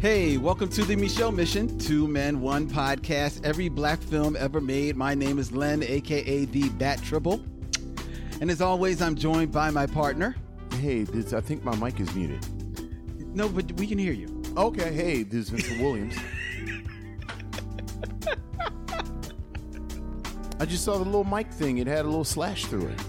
Hey, welcome to the Michelle Mission, Two Men, One Podcast, every black film ever made. My name is Len, aka the Bat Triple. And as always, I'm joined by my partner. Hey, this, I think my mic is muted. No, but we can hear you. Okay, hey, this is Vincent Williams. I just saw the little mic thing. It had a little slash through it.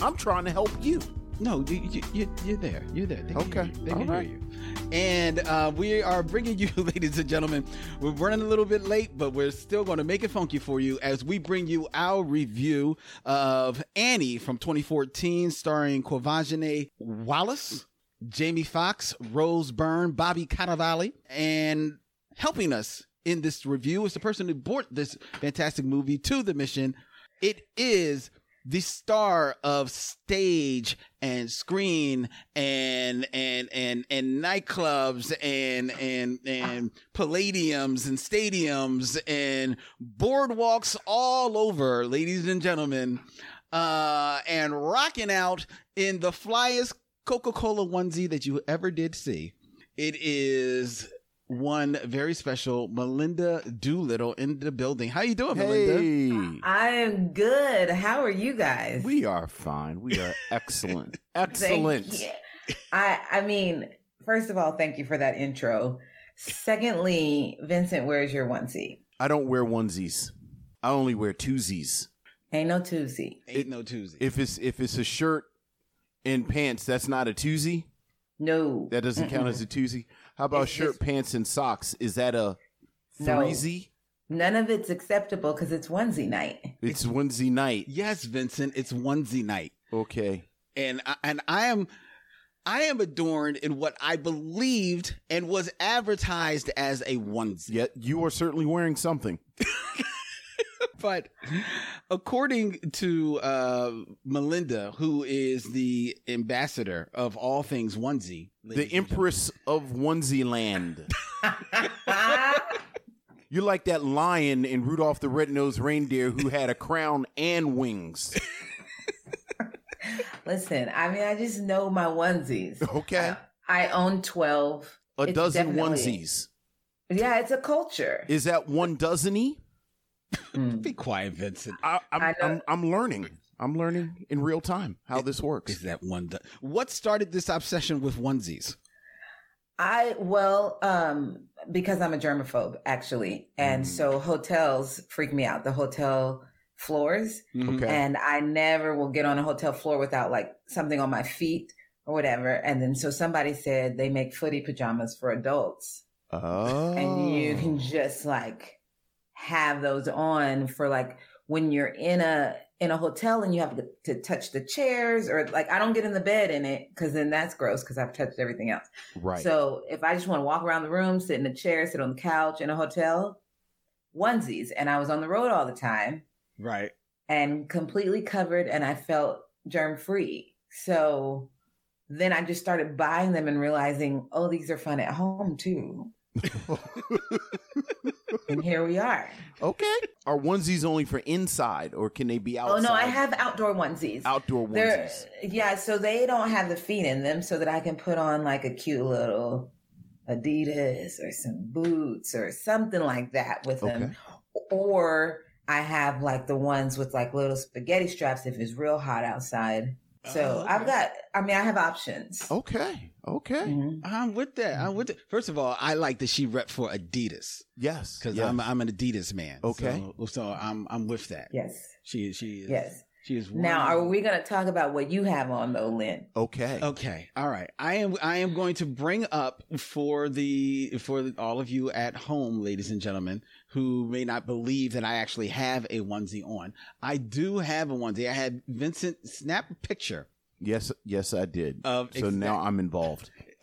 I'm trying to help you. No, you, you, you're there. You're there. They can Okay. hear you. They All can right. hear you. And uh, we are bringing you, ladies and gentlemen, we're running a little bit late, but we're still going to make it funky for you as we bring you our review of Annie from 2014, starring Quvenzhané Wallis, Jamie Foxx, Rose Byrne, Bobby Cannavale, and helping us in this review is the person who brought this fantastic movie to the mission. It is the star of stage and screen and and and and nightclubs and and and palladiums and stadiums and boardwalks all over, ladies and gentlemen, uh, and rocking out in the flyest Coca-Cola onesie that you ever did see. It is one very special Melinda Doolittle in the building. How you doing, Melinda? I am good. How are you guys? we are fine. We are excellent. Thank Excellent. you. I I mean, first of all, thank you for that intro. Secondly, Vincent, where's your onesie? I don't wear onesies. I only wear twosies. Ain't no twosie. Ain't no Tuesday. If it's if it's a shirt and pants, that's not a twosie. No. That doesn't count Mm-mm. as a twosie. How about It's shirt, just- pants, and socks? Is that a No. None of it's acceptable because it's onesie night. It's onesie night. yes, Vincent, it's onesie night. Okay. and I- and I am I am adorned in what I believed and was advertised as a onesie. Yet you are certainly wearing something. But according to uh, Melinda, who is the ambassador of all things onesie, The Empress of Onesie Land. You're like that lion in Rudolph the Red-Nosed Reindeer who had a crown and wings. Listen, I mean, I just know my onesies. Okay. I own 12. A It's dozen onesies. Yeah, it's a culture. Is that one dozeny? Gentlemen. Be quiet, Vincent. I, I'm, I. I'm, I'm learning. I'm learning in real time how this works. Is that one? Do- what started this obsession with onesies? I well, um, because I'm a germaphobe actually, and Mm. so hotels freak me out. The hotel floors, Okay. and I never will get on a hotel floor without like something on my feet or whatever. And then so somebody said they make footy pajamas for adults, Oh. and you can just like have those on for like when you're in a in a hotel and you have to, to touch the chairs or like I don't get in the bed in it because then that's gross because I've touched everything else. right. So if I just want to walk around the room, sit in a chair, sit on the couch in a hotel, onesies. And I was on the road all the time Right. and completely covered and I felt germ free. So then I just started buying them and realizing, oh, these are fun at home too. And here we are. okay. Are onesies only for inside or can they be outside? Oh no, I have outdoor onesies. outdoor They're onesies. yeah, so they don't have the feet in them, so that I can put on like a cute little Adidas or some boots or something like that with them. Or I have like the ones with like little spaghetti straps if it's real hot outside. So Oh, I've got, I mean, I have options. Okay. Okay. Mhm. I'm with that. I'm with it. First of all, I like that she rep for Adidas Yes. because yes. I'm I'm an Adidas man. Okay. So, so I'm I'm with that. Yes, She she is. yes. She is. Now, are we going to talk about what you have on though, Lynn? okay. Okay. All right. I am I am going to bring up for the for all of you at home, ladies and gentlemen, who may not believe that I actually have a onesie on. I do have a onesie. I had Vincent snap a picture Yes. Yes, I did. of so now I'm involved.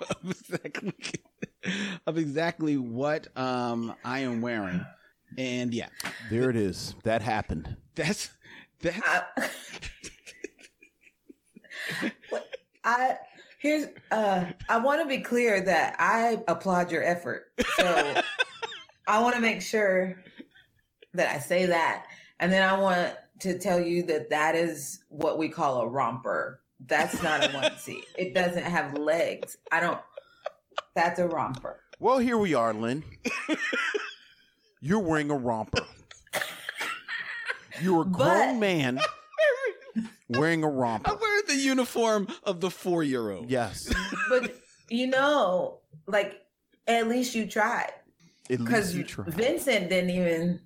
of exactly of exactly what um I am wearing. And yeah, There it is. That happened. that's that's I, I here's uh I want to be clear that I applaud your effort. So I want to make sure that I say that. And then I want to tell you that that is what we call a romper. That's not a onesie. it doesn't have legs. I don't that's a romper. Well, here we are, Lynn. You're wearing a romper. You're a grown But- man wearing a I'm romper. wearing the uniform of the four year old. Yes. but you know, like at least you tried At because least you tried. Vincent didn't even.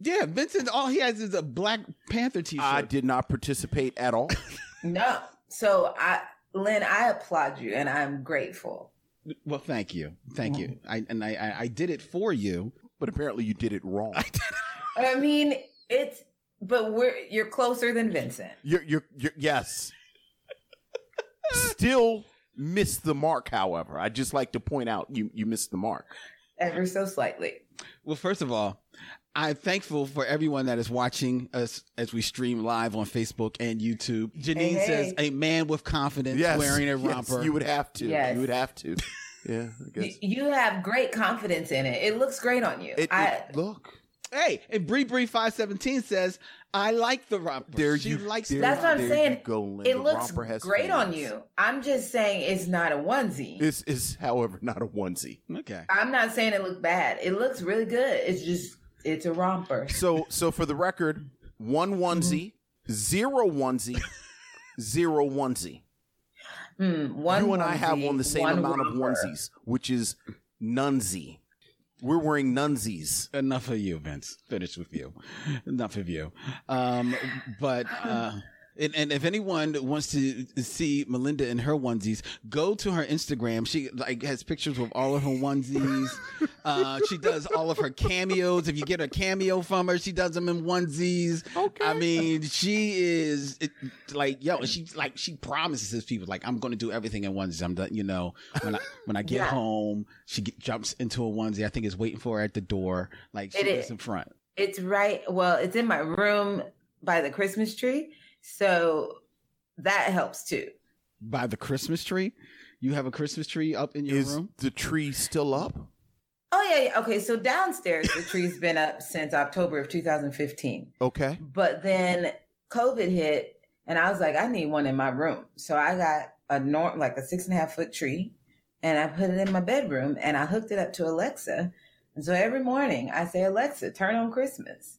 Yeah, Vincent, all he has is a Black Panther t shirt. I did not participate at all. No, so I, Lynn, I applaud you and I'm grateful. Well, thank you. Thank you. I, and I, I, I did it for you. But apparently you did it wrong. I mean, it's but we're you're closer than Vincent. You're, you're, you're, yes. Still missed the mark, however. I'd just like to point out you, you missed the mark. ever so slightly. Well, first of all, I'm thankful for everyone that is watching us as we stream live on Facebook and YouTube. Janine Hey, hey. says, a man with confidence Yes. wearing a yes, romper. you would have to. Yes. You would have to. Yeah, I Y- guess. You have great confidence in it. It looks great on you. It, I, it- look. hey, and Bree Bree 517 says, I like the romper. There she you- likes there- That's what I'm there saying. go, Lynn. it The looks romper has great on you. I'm just saying it's not a onesie. This is, however, not a onesie. Okay. I'm not saying it looked bad. It looks really good. It's just it's a romper. So, so for the record, one onesie, zero onesie, zero onesie. Mm, one you and I have onesie, on the same one amount of onesies, which is nunsie. We're wearing nunsies. Enough of you, Vince. Finish with you. Enough of you. Um, but uh, and, and if anyone wants to see Melinda in her onesies, go to her Instagram. She like has pictures with all of her onesies. Uh, she does all of her cameos. If you get a cameo from her, she does them in onesies. Okay. I mean, she is it, like yo. She like she promises his people like I'm going to do everything in onesies. I'm done. You know when I when I get Yeah. home, she get, jumps into a onesie. I think it's waiting for her at the door. Like she It is is. in front. It's right. Well, it's in my room by the Christmas tree, so that helps too. by the Christmas tree. You have a Christmas tree up in your Is room? the tree still up? Oh yeah, yeah. Okay, so downstairs the tree's been up since October of 2015. Okay. But then COVID hit, and I was like, I need one in my room. So I got a norm, like a six and a half foot tree, and I put it in my bedroom, and I hooked it up to Alexa. And so every morning I say, Alexa, turn on Christmas,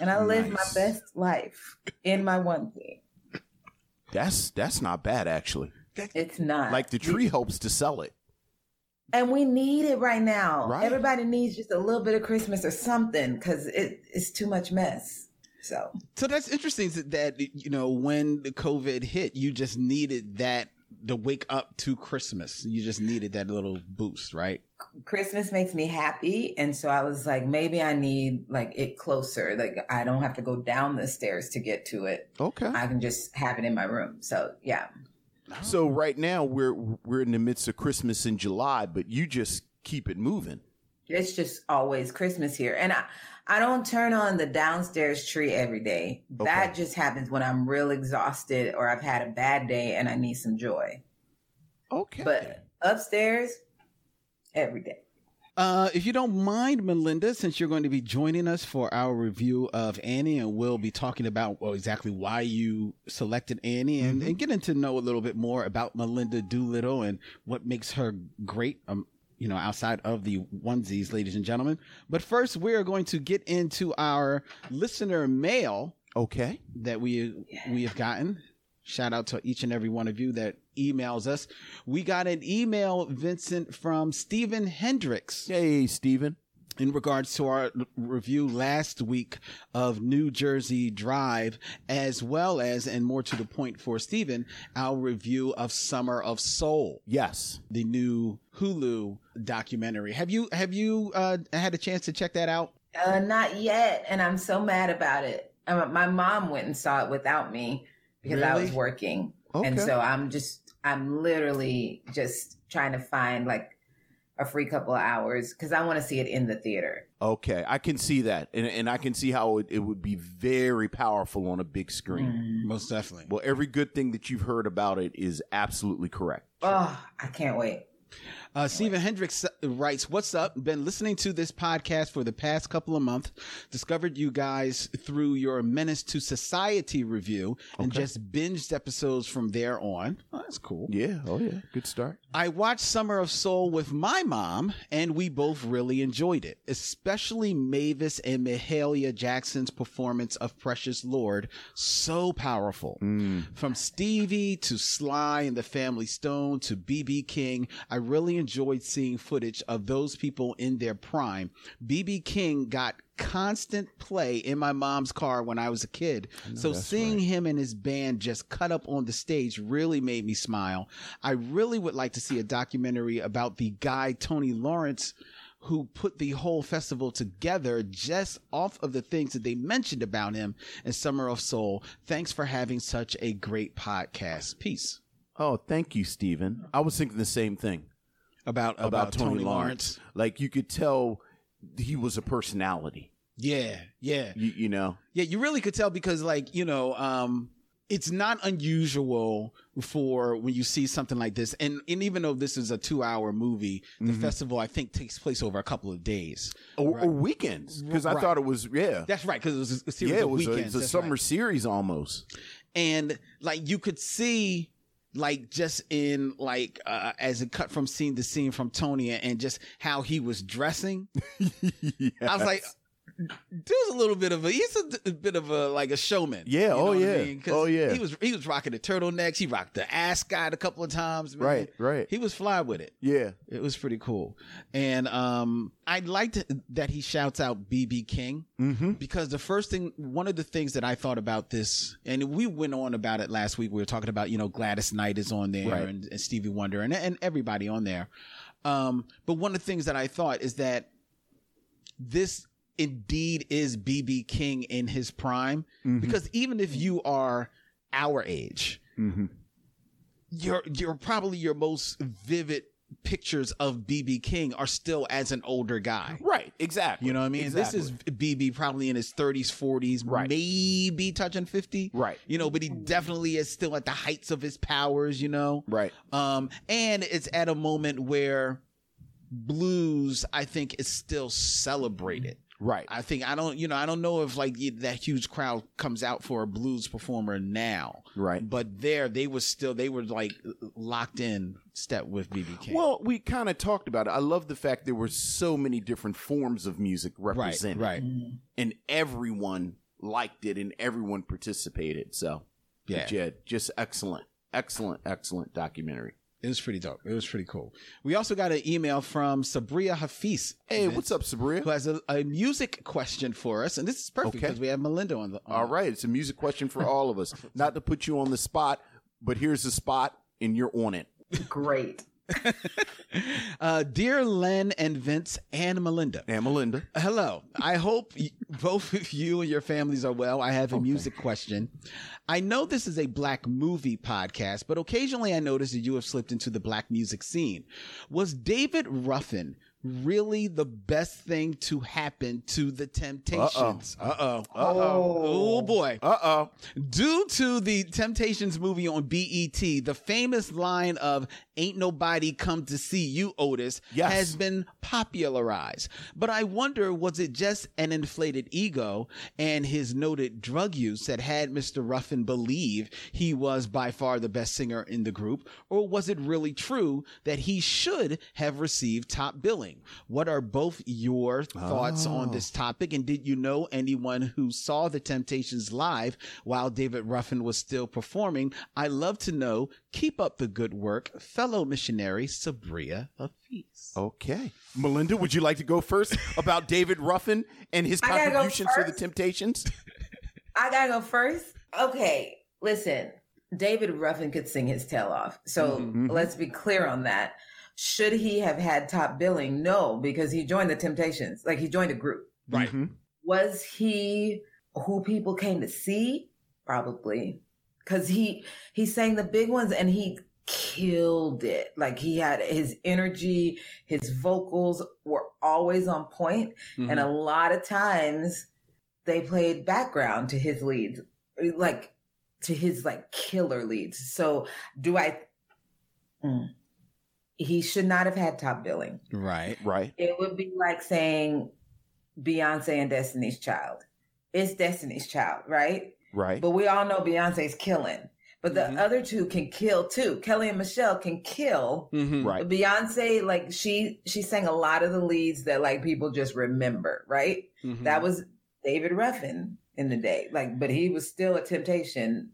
and I live my best life in my onesie. That's that's not bad actually. It's not Like the tree hopes to sell it. and we need it right now. Right. Everybody needs just a little bit of Christmas or something because it, it's too much mess. So So that's interesting that- that, you know, when the COVID hit, you just needed that to wake up to Christmas. You just needed that little boost, right? Christmas makes me happy. And so I was like, maybe I need like it closer. Like I don't have to go down the stairs to get to it. Okay. I can just have it in my room. So yeah. So right now we're we're in the midst of Christmas in July, but you just keep it moving. It's just always Christmas here. And I, I don't turn on the downstairs tree every day. That just happens when I'm real exhausted or I've had a bad day and I need some joy. Okay. But upstairs, every day. Uh, if you don't mind, Melinda, since you're going to be joining us for our review of Annie, and we'll be talking about well, exactly why you selected Annie and, and getting to know a little bit more about Melinda Doolittle and what makes her great, um, you know, outside of the onesies, ladies and gentlemen. But first, we are going to get into our listener mail okay. that we we have gotten. Shout out to each and every one of you that emails us. We got an email, Vincent, from Stephen Hendricks Hey, Steven. In regards to our review last week of New Jersey Drive, as well as, and more to the point for Stephen, our review of Summer of Soul, Yes. the new Hulu documentary. Have you have you uh, had a chance to check that out? Uh, not yet. And I'm so mad about it. Um, my mom went and saw it without me because I was working. Okay. And so I'm just, I'm literally just trying to find like a free couple of hours because I want to see it in the theater. Okay. I can see that. And and I can see how it, it would be very powerful on a big screen. Mm-hmm. Most definitely. Well, every good thing that you've heard about it is absolutely correct. Oh, I can't wait. Uh, Stephen Hendricks writes, What's up? Been listening to this podcast for the past couple of months. Discovered you guys through your Menace to Society review and just binged episodes from there on. Oh, that's cool. Yeah. Oh yeah. Good start. I watched Summer of Soul with my mom, and we both really enjoyed it, especially Mavis and Mahalia Jackson's performance of Precious Lord. So powerful. From Stevie to Sly and the Family Stone to BB King, I really enjoyed seeing footage of those people in their prime. BB King got constant play in my mom's car when I was a kid. So seeing him and his band just cut up on the stage really made me smile. I really would like to see a documentary about the guy Tony Lawrence who put the whole festival together just off of the things that they mentioned about him in Summer of Soul. Thanks for having such a great podcast. Peace. Oh, thank you, Stephen. I was thinking the same thing About about, Tony, Lawrence. Like you could tell he was a personality. Yeah, yeah. You, you know. Yeah, you really could tell because, like, you know, um, it's not unusual for when you see something like this. And, and even though this is a two hour movie, the festival, I think, takes place over a couple of days. Or, or weekends because I Right. thought it was yeah. That's right, because it was a series yeah, it of was a, weekends. it's a That's summer right. series almost. and like you could see like just in like uh, as it cut from scene to scene from Tony and just how he was dressing. I was like, there's a little bit of a he's a, a bit of a like a showman. Yeah, oh, what I yeah. Oh, yeah. He was he was rocking the turtlenecks. He rocked the ascot a couple of times. man. Right, right. He was fly with it. Yeah. It was pretty cool. And um I liked that he shouts out BB King Mm-hmm. because the first thing one of the things that I thought about this and we went on about it last week we were talking about you know Gladys Knight is on there Right. and, and Stevie Wonder and and everybody on there. Um but one of the things that I thought is that this indeed is BB King in his prime because even if you are our age Mm-hmm. your your probably your most vivid pictures of BB King are still as an older guy. Right. Exactly. You know what I mean? Exactly. This is BB probably in his 30s, 40s, Right. maybe touching 50. Right. You know, but he definitely is still at the heights of his powers, you know? right. Um, and it's at a moment where blues, I think, is still celebrated. Right. I think I don't, you know, I don't know if like that huge crowd comes out for a blues performer now, Right. But there, they were still, they were like locked in step with BB King. Well, we kind of talked about it. I love the fact there were so many different forms of music right, represented, right, and everyone liked it and everyone participated. So, yeah. Jed, just excellent, excellent, excellent documentary. It was pretty dope. It was pretty cool. We also got an email from Sabria Hafiz. Hey, what's up, Sabria? Who has a, a music question for us, and this is perfect Okay. because we have Melinda on the. On All right, it's a music question for all of us. Not to put you on the spot, but here's the spot, and you're on it. Great. Uh, dear Len and Vince and Melinda. And Melinda. Hello. I hope y- both of you and your families are well. I have a music question. I know this is a black movie podcast, but occasionally I notice that you have slipped into the black music scene. Was David Ruffin really the best thing to happen to the Temptations? Uh oh. Uh oh. Oh boy. Uh oh. Due to the Temptations movie on BET, the famous line of Ain't Nobody Come to See You, Otis, Yes. has been popularized. But I wonder, was it just an inflated ego and his noted drug use that had Mr. Ruffin believe he was by far the best singer in the group? Or was it really true that he should have received top billing? What are both your thoughts on this topic? And did you know anyone who saw the Temptations live while David Ruffin was still performing? I love to know. Keep up the good work, fellow missionary Sabria Hafiz. Okay. Melinda, would you like to go first about David Ruffin and his I go contributions to the? Temptations? I gotta go first. Okay, listen. David Ruffin could sing his tail off. So Mhm. let's be clear on that. Should he have had top billing? No, because he joined the Temptations. Like he joined a group. Right. Mhm. Was he who people came to see? Probably. Cause he he sang the big ones and he killed it. Like he had his energy, his vocals were always on point. Mm-hmm. And a lot of times they played background to his leads, like to his like killer leads. So do I? Mm. He should not have had top billing. Right. Right. It would be like saying Beyonce and Destiny's Child. It's Destiny's Child, right? Right. But we all know Beyonce's killing. But the Mhm. other two can kill too. Kelly and Michelle can kill. Mm-hmm. Right. Beyonce, like she she sang a lot of the leads that like people just remember, right? Mm-hmm. That was David Ruffin in the day. Like, but he was still a temptation.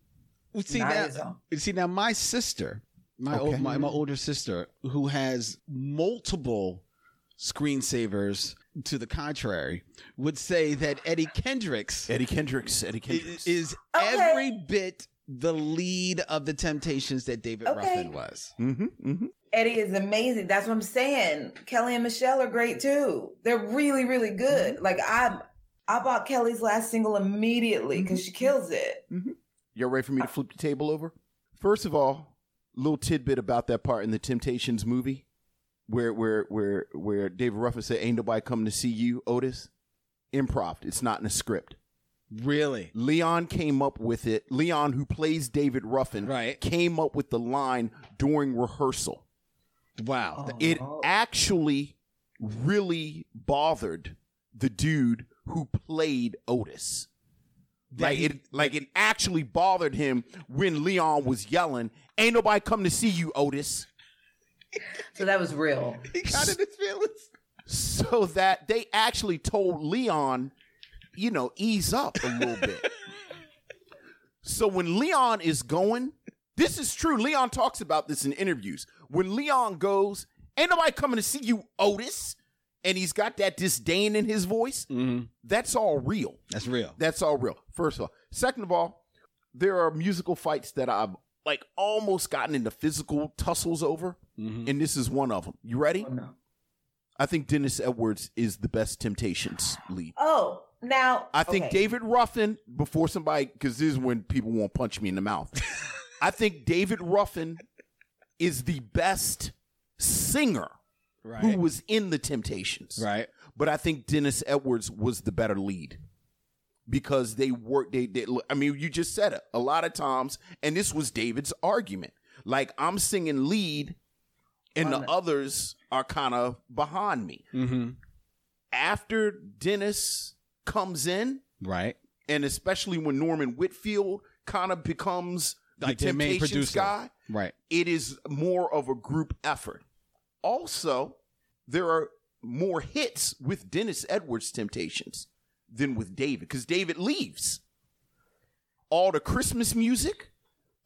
see now. his. See now, my sister, my Okay. old, my my older sister, who has multiple screensavers to the contrary, would say that Eddie Kendricks Eddie Kendricks. Eddie Kendricks. is Okay. every bit the lead of the Temptations that David Okay. Ruffin was. mm-hmm, mm-hmm. Eddie is amazing. That's what I'm saying. Kelly and Michelle are great too. They're really, really good. Mm-hmm. Like I I bought Kelly's last single immediately because Mm-hmm. she kills it. Y'all ready for me to flip the table over? First of all, little tidbit about that part in the Temptations movie, where where where where David Ruffin said, "Ain't nobody coming to see you, Otis." Improv. It's not in a script. Really? Leon came up with it. Leon, who plays David Ruffin, Right. came up with the line during rehearsal. Wow. It Oh. actually really bothered the dude who played Otis. Like he- it, like it actually bothered him when Leon was yelling, "Ain't nobody come to see you, Otis." So that was real. He got in his feelings. So that they actually told Leon, you know, ease up a little bit. so when Leon is going, this is true. Leon talks about this in interviews. When Leon goes, "Ain't nobody coming to see you, Otis," and he's got that disdain in his voice, Mm-hmm. that's all real. That's real. That's all real. First of all. Second of all, there are musical fights that I've like almost gotten into physical tussles over, Mhm. and this is one of them. You ready? Oh, no. I think Dennis Edwards is the best Temptations lead. Oh, now I think okay. David Ruffin, before somebody, because this is when people won't punch me in the mouth. I think David Ruffin is the best singer Right. who was in the Temptations. right. But I think Dennis Edwards was the better lead because they work. They, they I mean, you just said it a lot of times, and this was David's argument. Like I'm singing lead, and the others are kind of behind me. Mm-hmm. After Dennis comes in, Right. and especially when Norman Whitfield kind of becomes the Like Temptations guy, Right. it is more of a group effort. Also, there are more hits with Dennis Edwards' Temptations than with David because David leaves. All the Christmas music,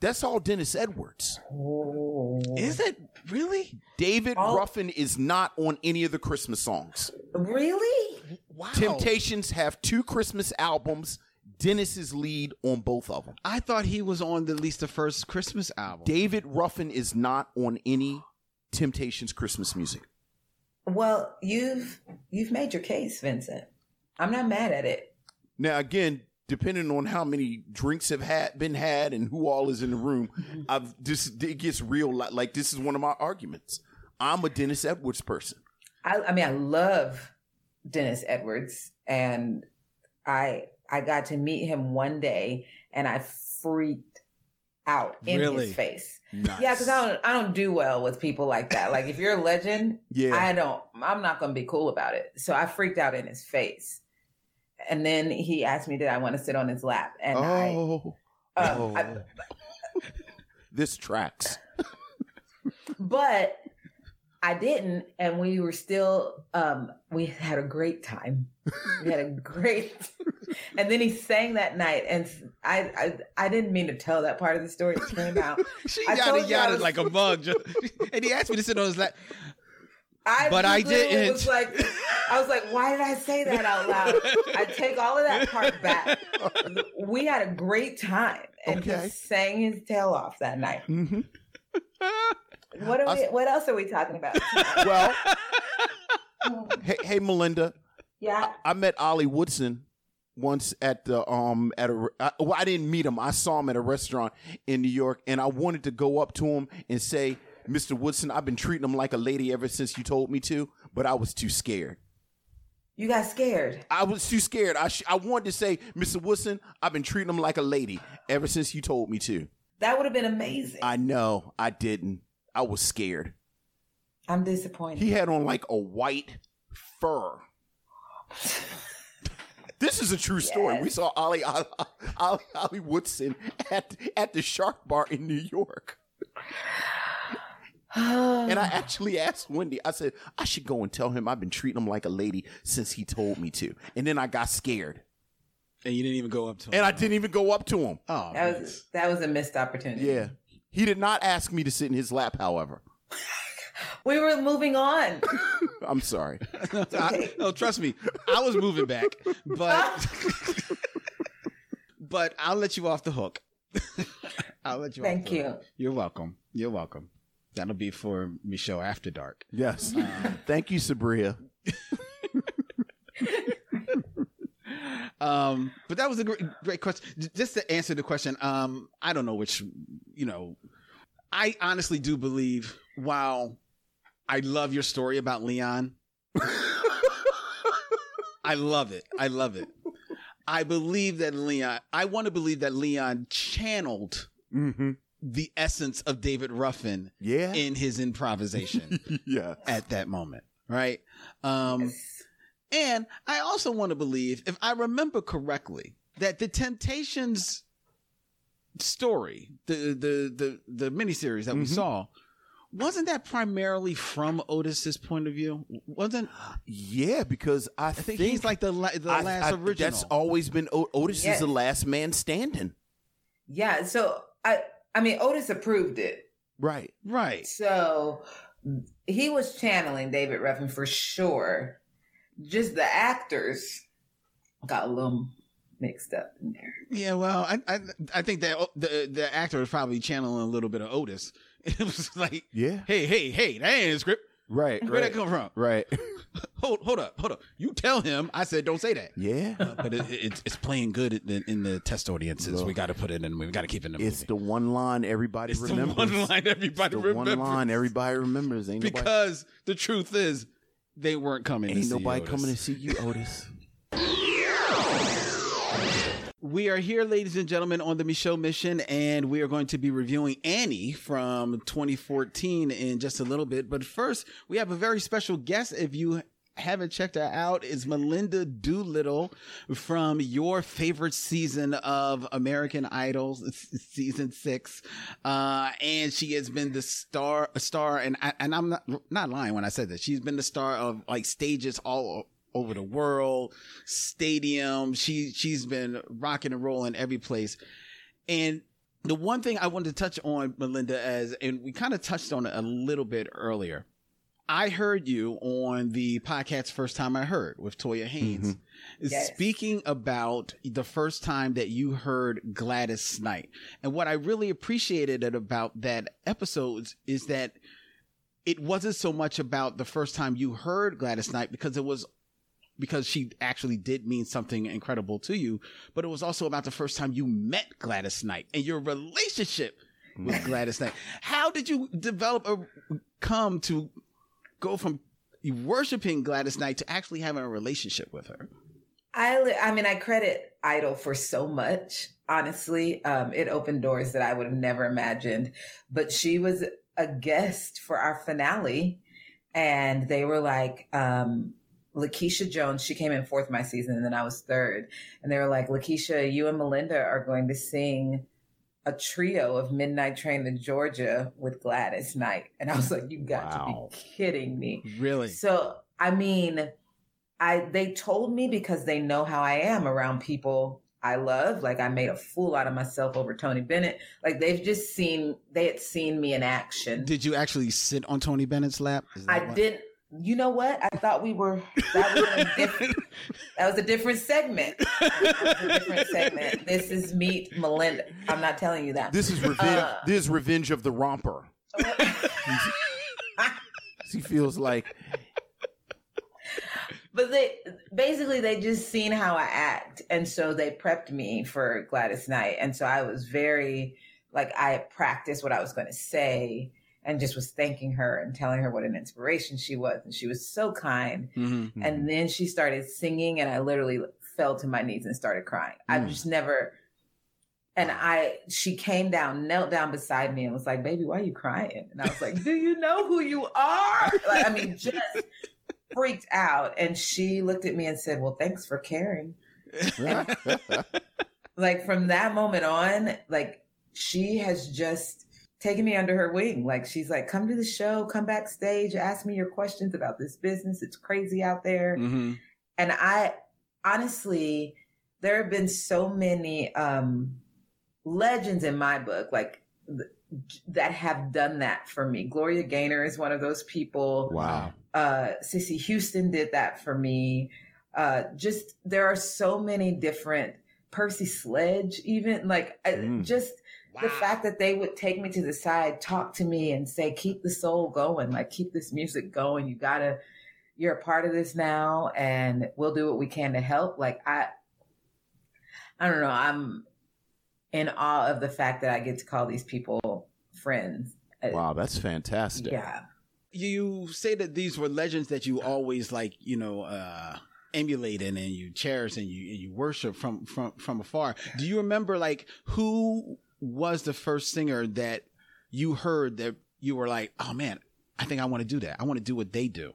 that's all Dennis Edwards. Oh. Is it really? David All- Ruffin is not on any of the Christmas songs. really? Wow. Temptations have two Christmas albums. Dennis is lead on both of them. I thought he was on the, at least the first Christmas album. David Ruffin is not on any Temptations Christmas music. Well, you've you've made your case, Vincent. I'm not mad at it. Now, again, depending on how many drinks have had been had and who all is in the room, I've just it gets real. li- Like this is one of my arguments. I'm a Dennis Edwards person. I, I mean, I love Dennis Edwards, and I I got to meet him one day, and I freaked out in Really? his face. Nice. Yeah, because I don't I don't do well with people like that. Like if you're a legend, Yeah, I don't. I'm not going to be cool about it. So I freaked out in his face, and then he asked me, "Did I want to sit on his lap?" And I, oh, uh, oh. I, this tracks. but I didn't, and we were still. Um, we had a great time. We had a great, and then he sang that night, and I, I, I didn't mean to tell that part of the story. It came out. She I yada yada was- like a mug. just- and he asked me to sit on his lap. I But I didn't. Was like, I was like, why did I say that out loud? I take all of that part back. We had a great time and Okay. just sang his tail off that night. hmm What are we? I- What else are we talking about? Well, hey, hey, Melinda, yeah. I met Ollie Woodson once at the um at a I, well I didn't meet him I saw him at a restaurant in New York and I wanted to go up to him and say Mr. Woodson I've been treating him like a lady ever since you told me to but I was too scared You got scared. I was too scared I sh- I wanted to say Mr. Woodson I've been treating him like a lady ever since you told me to That would have been amazing. I know I didn't I was scared I'm disappointed. He had on like a white fur. This is a true story. Yes. We saw Ollie, Ollie, Ollie, Ollie Woodson at at the Shark Bar in New York, and I actually asked Wendy. I said I should go and tell him I've been treating him like a lady since he told me to, and then I got scared, And you didn't even go up to him. and I didn't even go up to him. Oh, that man. was that was a missed opportunity. Yeah, he did not ask me to sit in his lap. However, We were moving on. I'm sorry. I, no, trust me, I was moving back, but but I'll let you off the hook. I'll let you. off Thank the you. hook. You're welcome. You're welcome. That'll be for Michelle after dark. Yes, thank you, Sabria. Um, but that was a great, great question. Just to answer the question, um, I don't know which, you know, I honestly do believe. While I love your story about Leon, I love it. I love it. I believe that Leon. I want to believe that Leon channeled Mm-hmm. The essence of David Ruffin Yeah, in his improvisation yeah. at that moment, right? Um, and I also want to believe, if I remember correctly, that the Temptations story, the the the the miniseries that we Mhm. saw, wasn't that primarily from Otis's point of view? Wasn't Yeah, because I, I think, he's like the la- the I- last I- original? That's always been o- Otis Yes. is the last man standing. Yeah. So I I mean Otis approved it. Right. right. So he was channeling David Ruffin for sure. Just the actors got a little mixed up in there. Yeah, well, I I, I think that the the actor was probably channeling a little bit of Otis. It was like, Yeah. hey, hey, hey, that ain't a script. Right. Where'd right. that come from? Right. Hold, hold up, hold up. You tell him. I said, don't say that. Yeah. Uh, but it, it, it's playing good in the, in the test audiences. Look. we got to put it in. We got to keep it in the It's movie. the one line everybody It's the one line everybody It's the remembers. one line everybody remembers. Ain't nobody, because the truth is, they weren't coming. to ain't nobody coming to see you, Otis. We are here, ladies and gentlemen, on the Michelle Mission, and we are going to be reviewing Annie from 2014 in just a little bit. But first, we have a very special guest. If you haven't checked her out, is Melinda Doolittle from your favorite season of American Idol, season six, uh, and she has been the star, star, and I, and I'm not not lying when I said that she's been the star of like stages all over the world, stadium. She she's been rocking and rolling every place. And the one thing I wanted to touch on, Melinda, as and we kind of touched on it a little bit earlier. I heard you on the podcast first time I heard with Toya Haynes mm-hmm. Yes. speaking about the first time that you heard Gladys Knight. And what I really appreciated about that episode is that it wasn't so much about the first time you heard Gladys Knight because it was because she actually did mean something incredible to you, but it was also about the first time you met Gladys Knight and your relationship with Gladys Knight. How did you develop or come to go from worshiping Gladys Knight to actually having a relationship with her? I I mean I credit Idol for so much. Honestly, um, it opened doors that I would have never imagined. But she was a guest for our finale, and they were like, um, LaKisha Jones. She came in fourth my season, and then I was third. And they were like, LaKisha, you and Melinda are going to sing a trio of Midnight Train to Georgia with Gladys Knight. And I was like, you got Wow. to be kidding me. Really? So, I mean, I they told me because they know how I am around people I love. Like I made a fool out of myself over Tony Bennett. Like they've just seen they had seen me in action. Did you actually sit on Tony Bennett's lap? I what- didn't. You know what? I thought we were. That was a different. that was a different segment. A different segment. This is meet Melinda. I'm not telling you that. This is revenge. Uh. this is revenge of the romper. He feels like But they basically they just seen how I act, and so they prepped me for Gladys Knight, and so I was very like I practiced what I was going to say, and just was thanking her and telling her what an inspiration she was, and she was so kind. Mhm. And then she started singing, and I literally fell to my knees and started crying. I've Mm. just never. And I, she came down, knelt down beside me and was like, baby, why are you crying? And I was like, do you know who you are? Like, I mean, just freaked out. And she looked at me and said, well, thanks for caring. like from that moment on, like she has just taken me under her wing. Like she's like, come to the show, come backstage, ask me your questions about this business. It's crazy out there. Mm-hmm. And I honestly, there have been so many, um, legends in my book, like th- that have done that for me. Gloria Gaynor is one of those people. Wow. Uh, Cissy Houston did that for me. Uh, just there are so many different Percy Sledge, even like mm. just wow. the fact that they would take me to the side, talk to me, and say, "Keep the soul going, like keep this music going. You gotta, you're a part of this now, and we'll do what we can to help." Like I, I don't know. I'm in awe of the fact that I get to call these people friends. Uh, wow, that's fantastic. Yeah. You say that these were legends that you always like, you know, uh emulate and, and you cherish and you and you worship from from from afar. Do you remember like who was the first singer that you heard that you were like, "Oh man, I think I want to do that. I want to do what they do."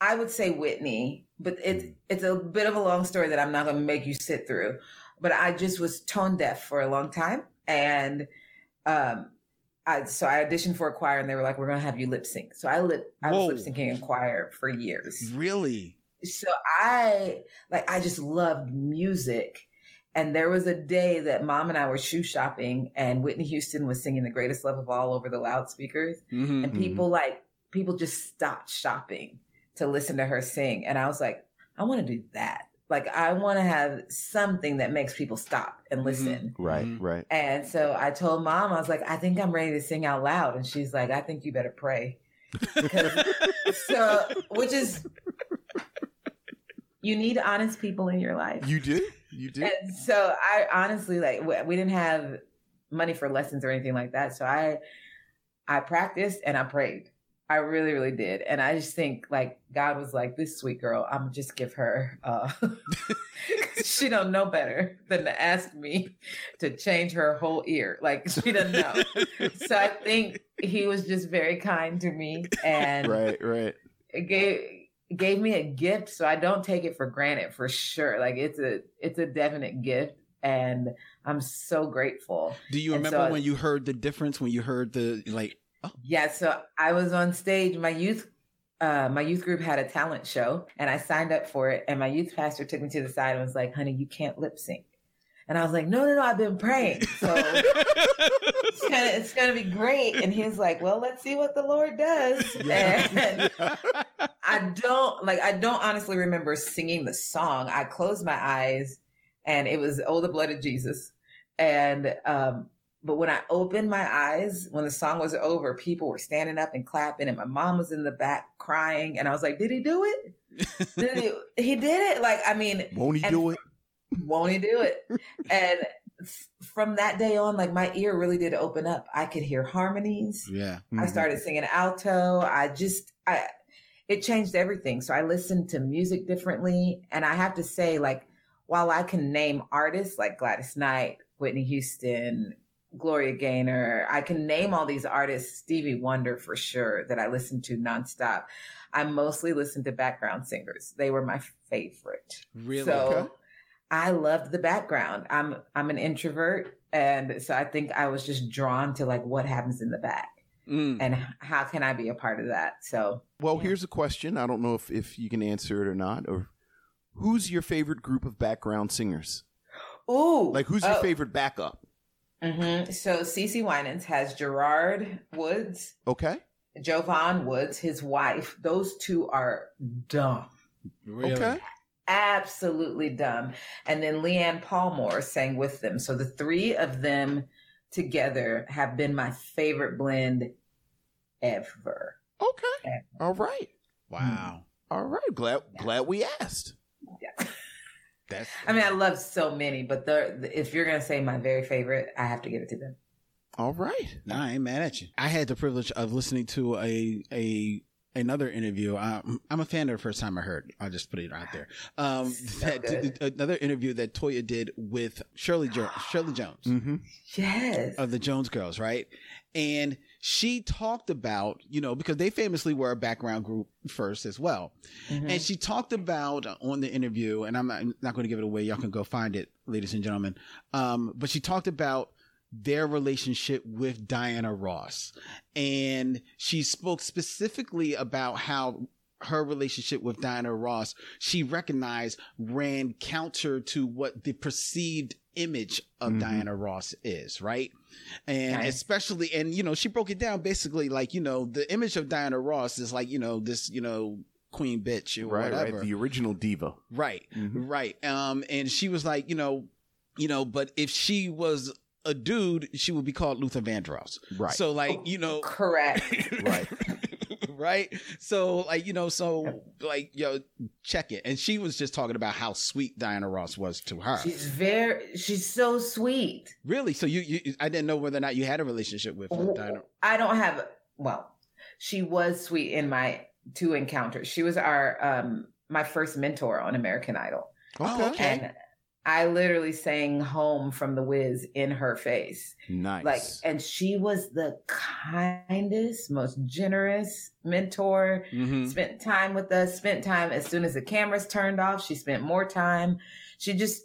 I would say Whitney, but it's it's a bit of a long story that I'm not going to make you sit through but I just was tone deaf for a long time. And um, I, so I auditioned for a choir and they were like, we're going to have you lip sync. So I lip, I was lip syncing in choir for years. Really? So I, like, I just loved music. And there was a day that mom and I were shoe shopping and Whitney Houston was singing the greatest love of all over the loudspeakers. Mm-hmm, and people mm-hmm. like, people just stopped shopping to listen to her sing. And I was like, I want to do that. Like I want to have something that makes people stop and mm-hmm. listen. Mm-hmm. Right, right. And so I told mom, I was like, I think I'm ready to sing out loud. And she's like, I think you better pray. so, which is, you need honest people in your life. You do, you do. And so I honestly like we didn't have money for lessons or anything like that. So I, I practiced and I prayed. I really, really did. And I just think like God was like, this sweet girl, I'm just give her uh she don't know better than to ask me to change her whole ear. Like she doesn't know. so I think he was just very kind to me and Right, right. Gave gave me a gift. So I don't take it for granted for sure. Like it's a it's a definite gift and I'm so grateful. Do you remember so when you heard the difference when you heard the like Oh. Yeah, so I was on stage. My youth uh, my youth group had a talent show and I signed up for it. And my youth pastor took me to the side and was like, honey, you can't lip sync. And I was like, no, no, no, I've been praying. So it's gonna it's gonna be great. And he was like, Well, let's see what the Lord does. And I don't like I don't honestly remember singing the song. I closed my eyes and it was Oh the Blood of Jesus. And um but when I opened my eyes, when the song was over, people were standing up and clapping, and my mom was in the back crying. And I was like, Did he do it? did he, he did it. Like, I mean, won't he do it? Won't he do it? and from that day on, like my ear really did open up. I could hear harmonies. Yeah. Mm-hmm. I started singing alto. I just, I, it changed everything. So I listened to music differently. And I have to say, like, while I can name artists like Gladys Knight, Whitney Houston, Gloria Gaynor. I can name all these artists, Stevie Wonder for sure, that I listened to nonstop. I mostly listened to background singers. They were my favorite. Really? So. I loved the background. I'm I'm an introvert, and so I think I was just drawn to like what happens in the back. Mm. And how can I be a part of that? So, well, yeah. here's a question. I don't know if, if you can answer it or not. Or who's your favorite group of background singers? Ooh, like who's your oh. favorite backup? Mm-hmm. So CeCe Winans has Jerard Woods. Okay. Jovaun Woods, his wife. Those two are dumb. Really? Okay. Absolutely dumb. And then Leanne Palmore sang with them. So the three of them together have been my favorite blend ever. Okay. Ever. All right. Wow. Hmm. All right. Glad yeah. glad we asked. Yeah. That's. I mean, I love so many, but the, if you're gonna say my very favorite, I have to give it to them. All right. No, I ain't mad at you. I had the privilege of listening to a a another interview. I'm, I'm a fan of the first time I heard. I'll just put it out there. Um, So that, good. another interview that Toya did with Shirley jo- Shirley Jones Mm-hmm. Yes. of the Jones Girls, right? And she talked about, you know, because they famously were a background group first as well. Mhm. And she talked about on the interview, and I'm not, I'm not going to give it away. Y'all can go find it, ladies and gentlemen. Um, but she talked about their relationship with Diana Ross. And she spoke specifically about how her relationship with Diana Ross, she recognized ran counter to what the perceived image of Mhm. Diana Ross is, right? And Nice. especially, and you know, she broke it down basically like, you know, the image of Diana Ross is like, you know, this, you know, queen bitch or Right, whatever. right. The original diva. Right, Mhm. right. Um, and she was like, you know, you know, but if she was a dude, she would be called Luther Vandross. Right. So like, you know, Correct. right. right? So like, you know, so like, yo, check it. And she was just talking about how sweet Diana Ross was to her. She's very, she's so sweet. really? So you, you, I didn't know whether or not you had a relationship with Diana. I don't have, well, she was sweet in my two encounters. She was our, um, my first mentor on American Idol. Oh, okay. And I literally sang home from the Wiz in her face. Nice. Like, and she was the kindest, most generous mentor. Mhm. Spent time with us, spent time as soon as the cameras turned off. She spent more time. She just,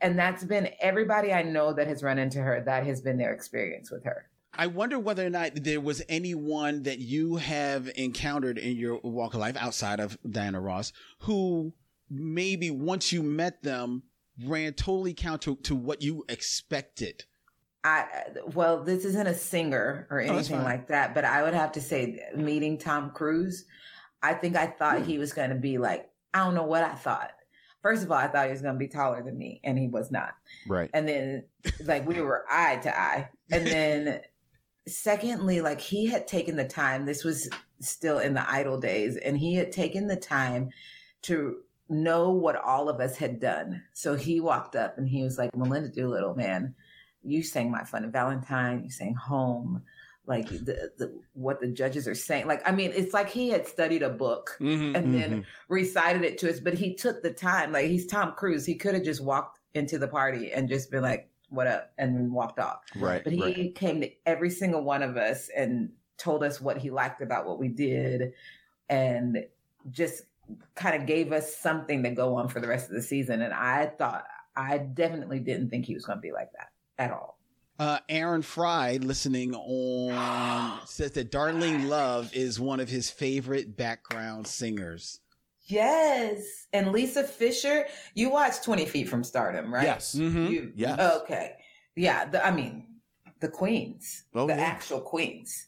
and that's been everybody I know that has run into her, that has been their experience with her. I wonder whether or not there was anyone that you have encountered in your walk of life outside of Diana Ross who maybe once you met them ran totally counter to what you expected. I well, this isn't a singer or Oh, anything fine. like that, but I would have to say meeting Tom Cruise, I think I thought he was going to be like I don't know what I thought. First of all, I thought he was going to be taller than me, and he was not. right. And then like we were eye to eye, and then secondly, like he had taken the time. This was still in the idol days, and he had taken the time to know what all of us had done. So he walked up and he was like, Melinda Doolittle, man, you sang My Fun Valentine, you sang Home, like the, the what the judges are saying. Like, I mean, it's like he had studied a book Mm-hmm. and then recited it to us, but he took the time. Like he's Tom Cruise. He could have just walked into the party and just been like, what up? And walked off. Right. But he right. came to every single one of us and told us what he liked about what we did and just kind of gave us something to go on for the rest of the season. And I thought, I definitely didn't think he was going to be like that at all. Uh, Aaron Fry, listening on, says that Darlene Love is one of his favorite background singers. Yes. And Lisa Fischer, you watched 20 Feet from Stardom, right? Yes. Mhm. You, Yes. Okay. Yeah. The, I mean, the queens, Oh, the yeah. actual queens.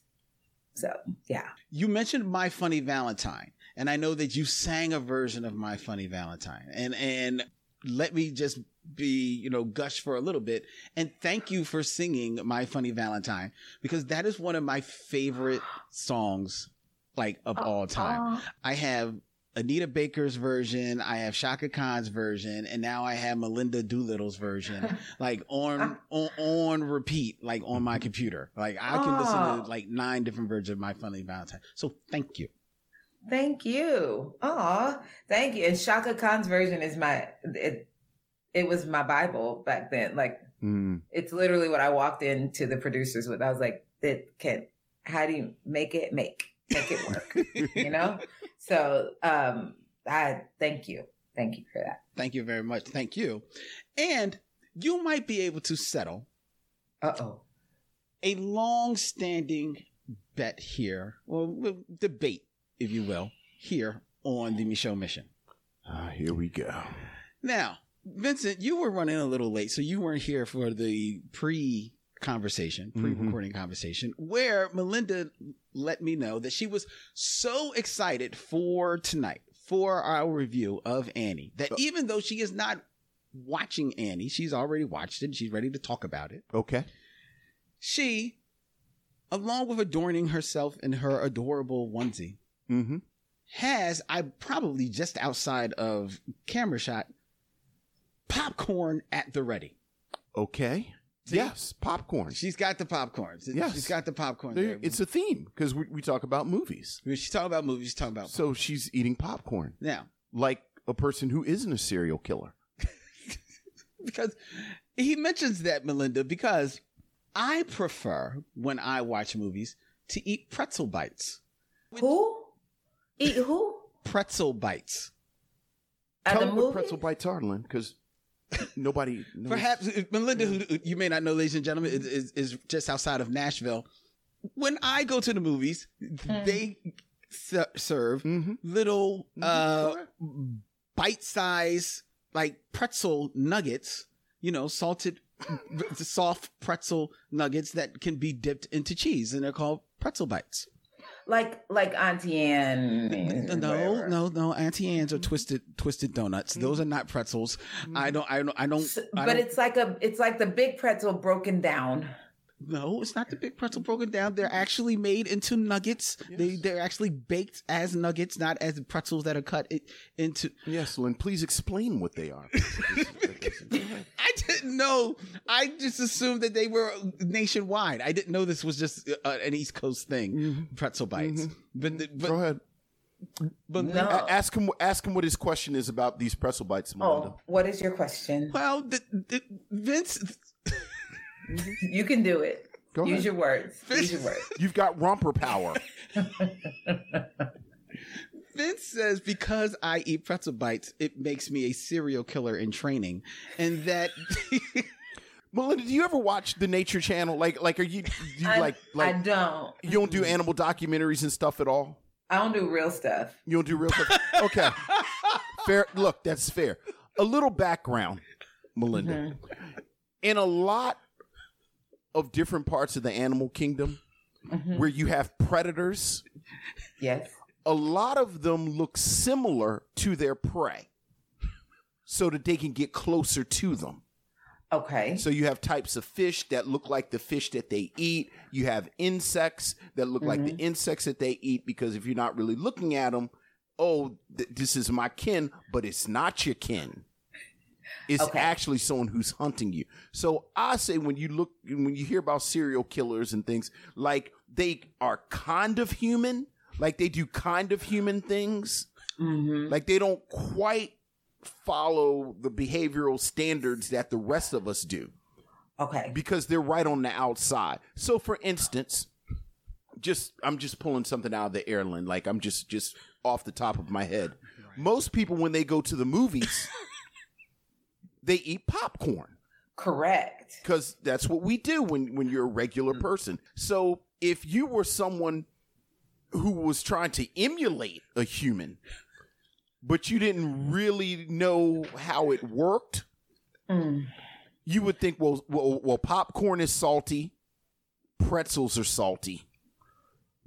So, yeah. You mentioned My Funny Valentine, and I know that you sang a version of My Funny Valentine. And and let me just be, you know, gush for a little bit and thank you for singing My Funny Valentine because that is one of my favorite songs like of all time. I have Anita Baker's version, I have Chaka Khan's version, and now I have Melinda Doolittle's version, like on on, on repeat, like on my computer. Like I can listen Oh. to like nine different versions of My Funny Valentine. So thank you. Thank you. Aw, thank you. And Chaka Khan's version is my it. It was my Bible back then. Like Mm. it's literally what I walked into the producers with. I was like, "It can. How do you make it make make it work?" you know. So, um, I thank you, thank you for that. Thank you very much. Thank you. And you might be able to settle Uh oh. a long-standing bet here, or debate, if you will, here on the Michelle Mission. Ah, here we go. Now, Vincent, you were running a little late, so you weren't here for the pre conversation, pre recording conversation, where Melinda let me know that she was so excited for tonight, for our review of Annie, that even though she is not watching Annie, she's already watched it, and she's ready to talk about it. Okay. She, along with adorning herself in her adorable onesie, Mm-hmm. has I probably just outside of camera shot popcorn at the ready. Okay. Yes, popcorn. She's got the popcorn. Yes. She's got the popcorn. There- There. It's a theme because we, we talk about movies. she's talking about movies. She's talking about So she's eating popcorn now like a person who isn't a serial killer. because he mentions that Melinda because I prefer when I watch movies to eat pretzel bites. Who? Eat who? Pretzel bites. At Tell the them what pretzel bites are, Lynn, because nobody knows. Perhaps uh, Melinda, who you may not know, ladies and gentlemen, is, is, is just outside of Nashville. When I go to the movies, they ser- serve Mhm. little uh, Correct. bite-size like pretzel nuggets. You know, salted, soft pretzel nuggets that can be dipped into cheese, and they're called pretzel bites. Like like Auntie Anne. No, no, no. Auntie Anne's are twisted, twisted donuts. Mm-hmm. Those are not pretzels. I mm-hmm. don't, I don't, I don't. I But don't- it's like a it's like the big pretzel broken down. No, it's not the big pretzel broken down. They're actually made into nuggets. They they're actually baked as nuggets, not as pretzels that are cut i- into. Yes, Lynn, please explain what they are. I didn't know. I just assumed that they were nationwide. I didn't know this was just uh, an East Coast thing. Pretzel bites. But Go ahead. but No. A- ask him. Ask him what his question is about these pretzel bites, Melinda. Oh, what is your question? well, the, the, Vince. You can do it. Go Use ahead. your words. Use your words. You've got romper power. Vince says because I eat pretzel bites, it makes me a serial killer in training, and that Melinda, do you ever watch the Nature Channel? Like, like, are you, do you I, like, like, I don't. you don't do animal documentaries and stuff at all? I don't do real stuff. You don't do real stuff? Okay. fair. Look, that's fair. A little background, Melinda. Mm-hmm. In a lot of different parts of the animal kingdom Mm-hmm. where you have predators, Yes. a lot of them look similar to their prey so that they can get closer to them. Okay. So you have types of fish that look like the fish that they eat. You have insects that look like the insects that they eat because if you're not really looking at them, oh, th- this is my kin, but it's not your kin. It's Okay. actually someone who's hunting you. So I say when you look when you hear about serial killers and things, like they are kind of human, like they do kind of human things. Mm-hmm. Like they don't quite follow the behavioral standards that the rest of us do Okay. because they're right on the outside. So for instance, just I'm just pulling something out of the airline like I'm just just off the top of my head. Most people when they go to the movies they eat popcorn Correct. because that's what we do when when you're a regular person. So if you were someone who was trying to emulate a human, but you didn't really know how it worked, Mm. you would think, well, well, well, popcorn is salty, pretzels are salty.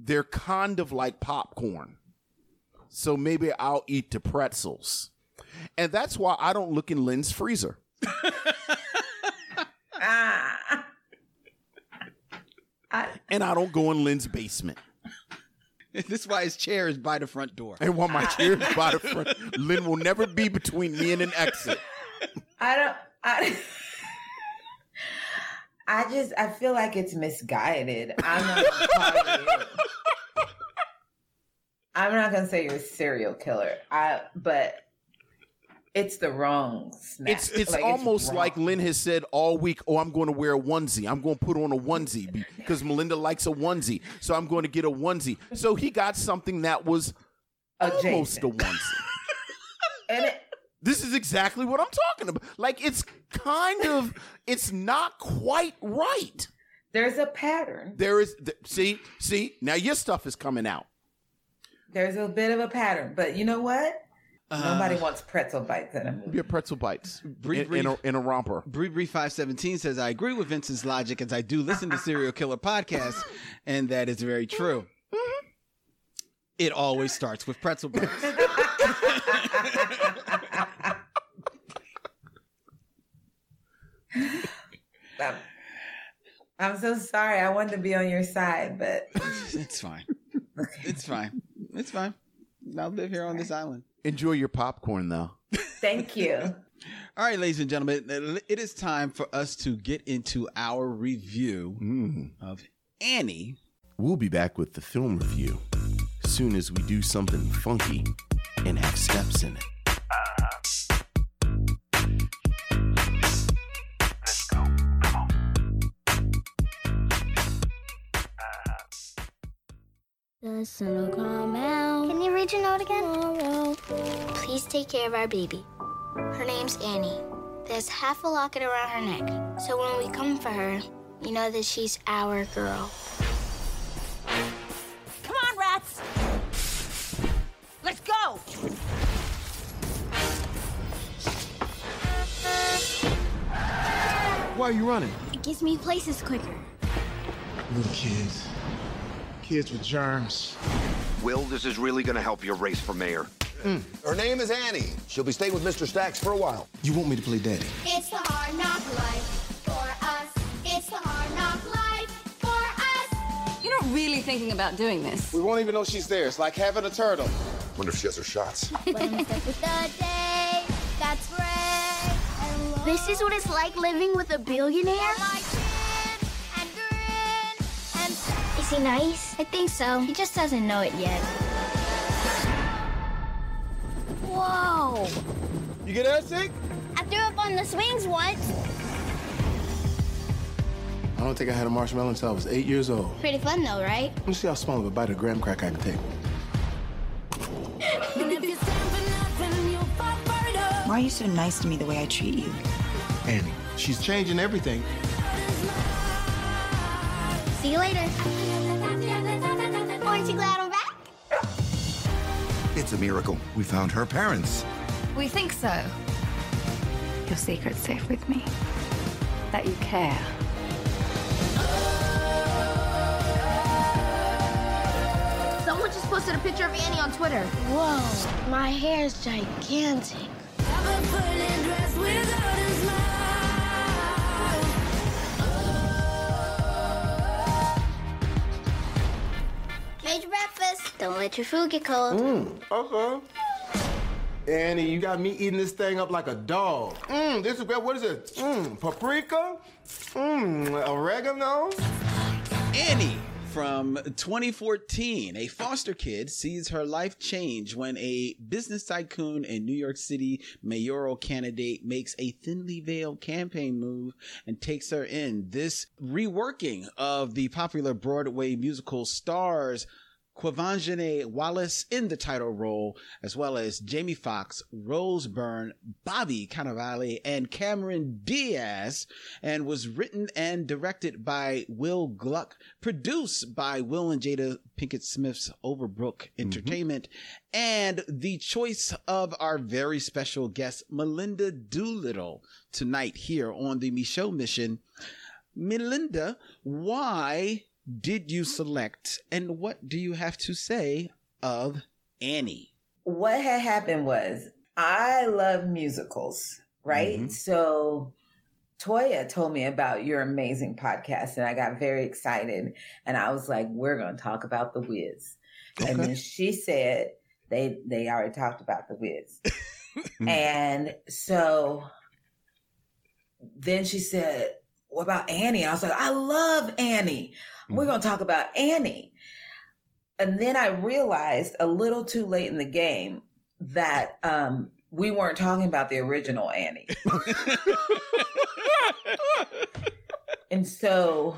They're kind of like popcorn. So maybe I'll eat the pretzels. And that's why I don't look in Lynn's freezer. Ah. I, And I don't go in Lynn's basement. this is why his chair is by the front door. And while my chair is by the front, Lynn will never be between me and an exit. I don't. I, I just. I feel like it's misguided. I'm not gonna. I'm not gonna say you're a serial killer. I. But it's the wrong snap. It's it's Like, almost wrong. like Lynn has said all week, oh, I'm going to wear a onesie. I'm going to put on a onesie because Melinda likes a onesie. So I'm going to get a onesie. So he got something that was almost a Adjacent. onesie. And it, This is exactly what I'm talking about. Like it's kind of it's not quite right. there's a pattern. There is th- see see now your stuff is coming out. There's a bit of a pattern. But you know what? Uh, Nobody wants pretzel bites in a movie. Your pretzel bites Brief, in, in, a, in a romper. Bree Bree five seventeen says I agree with Vincent's logic as I do listen to serial killer podcasts, and that is very true. It always starts with pretzel bites. I'm, I'm so sorry. I wanted to be on your side, but It's fine. It's fine. It's fine. I'll live here on this island. Enjoy your popcorn though. thank you. All right, ladies and gentlemen, it is time for us to get into our review Mm. of Annie. We'll be back with the film review soon as we do something funky and have steps in it. The sun will come out. Can you read your note again? Tomorrow. Please take care of our baby. Her name's Annie. There's half a locket around her neck. So when we come for her, you know that she's our girl. Come on, rats! Let's go! Why are you running? It gives me places quicker. Little kids. Kids with germs. Will, this is really gonna help your race for mayor. Mm. Her name is Annie. She'll be staying with Mr. Stacks for a while. You want me to play daddy? It's the hard knock life for us. It's the hard knock life for us. You're not really thinking about doing this. We won't even know she's there. It's like having a turtle. Wonder if she has her shots. Wednesday with the day. That's right. This is what it's like living with a billionaire? Is he nice? I think so. He just doesn't know it yet. Whoa! You get airsick? I threw up on the swings once. I don't think I had a marshmallow until I was eight years old. Pretty fun though, right? Let me see how small of a bite of graham cracker I can take. Why are you so nice to me the way I treat you? Annie, she's changing everything. See you later. Aren't you glad I'm back? It's a miracle. We found her parents. We think so. Your secret's safe with me. That you care. Someone just posted a picture of Annie on Twitter. Whoa, my hair's gigantic. Made your breakfast. Don't let your food get cold. Okay. Annie, you got me eating this thing up like a dog. Mmm, this is great. what is it? Mmm, paprika? Mmm, oregano? Annie from 2014. A foster kid sees her life change when a business tycoon and New York City mayoral candidate makes a thinly veiled campaign move and takes her in. This reworking of the popular Broadway musical stars Quvenzhané Wallis in the title role, as well as Jamie Foxx, Rose Byrne, Bobby Cannavale, and Cameron Diaz, and was written and directed by Will Gluck, produced by Will and Jada Pinkett Smith's Overbrook mm-hmm. Entertainment, and the choice of our very special guest, Melinda Doolittle, tonight here on the Michaud Mission. Melinda, why did you select and what do you have to say of Annie? what had happened was I love musicals, right? Mhm. So Toya told me about your amazing podcast and I got very excited and I was like, we're going to talk about the Wiz. And then she said they they already talked about the Wiz. and so then she said, what about Annie? I was like, I love Annie. We're going to talk about Annie. And then I realized a little too late in the game that um, we weren't talking about the original Annie. and so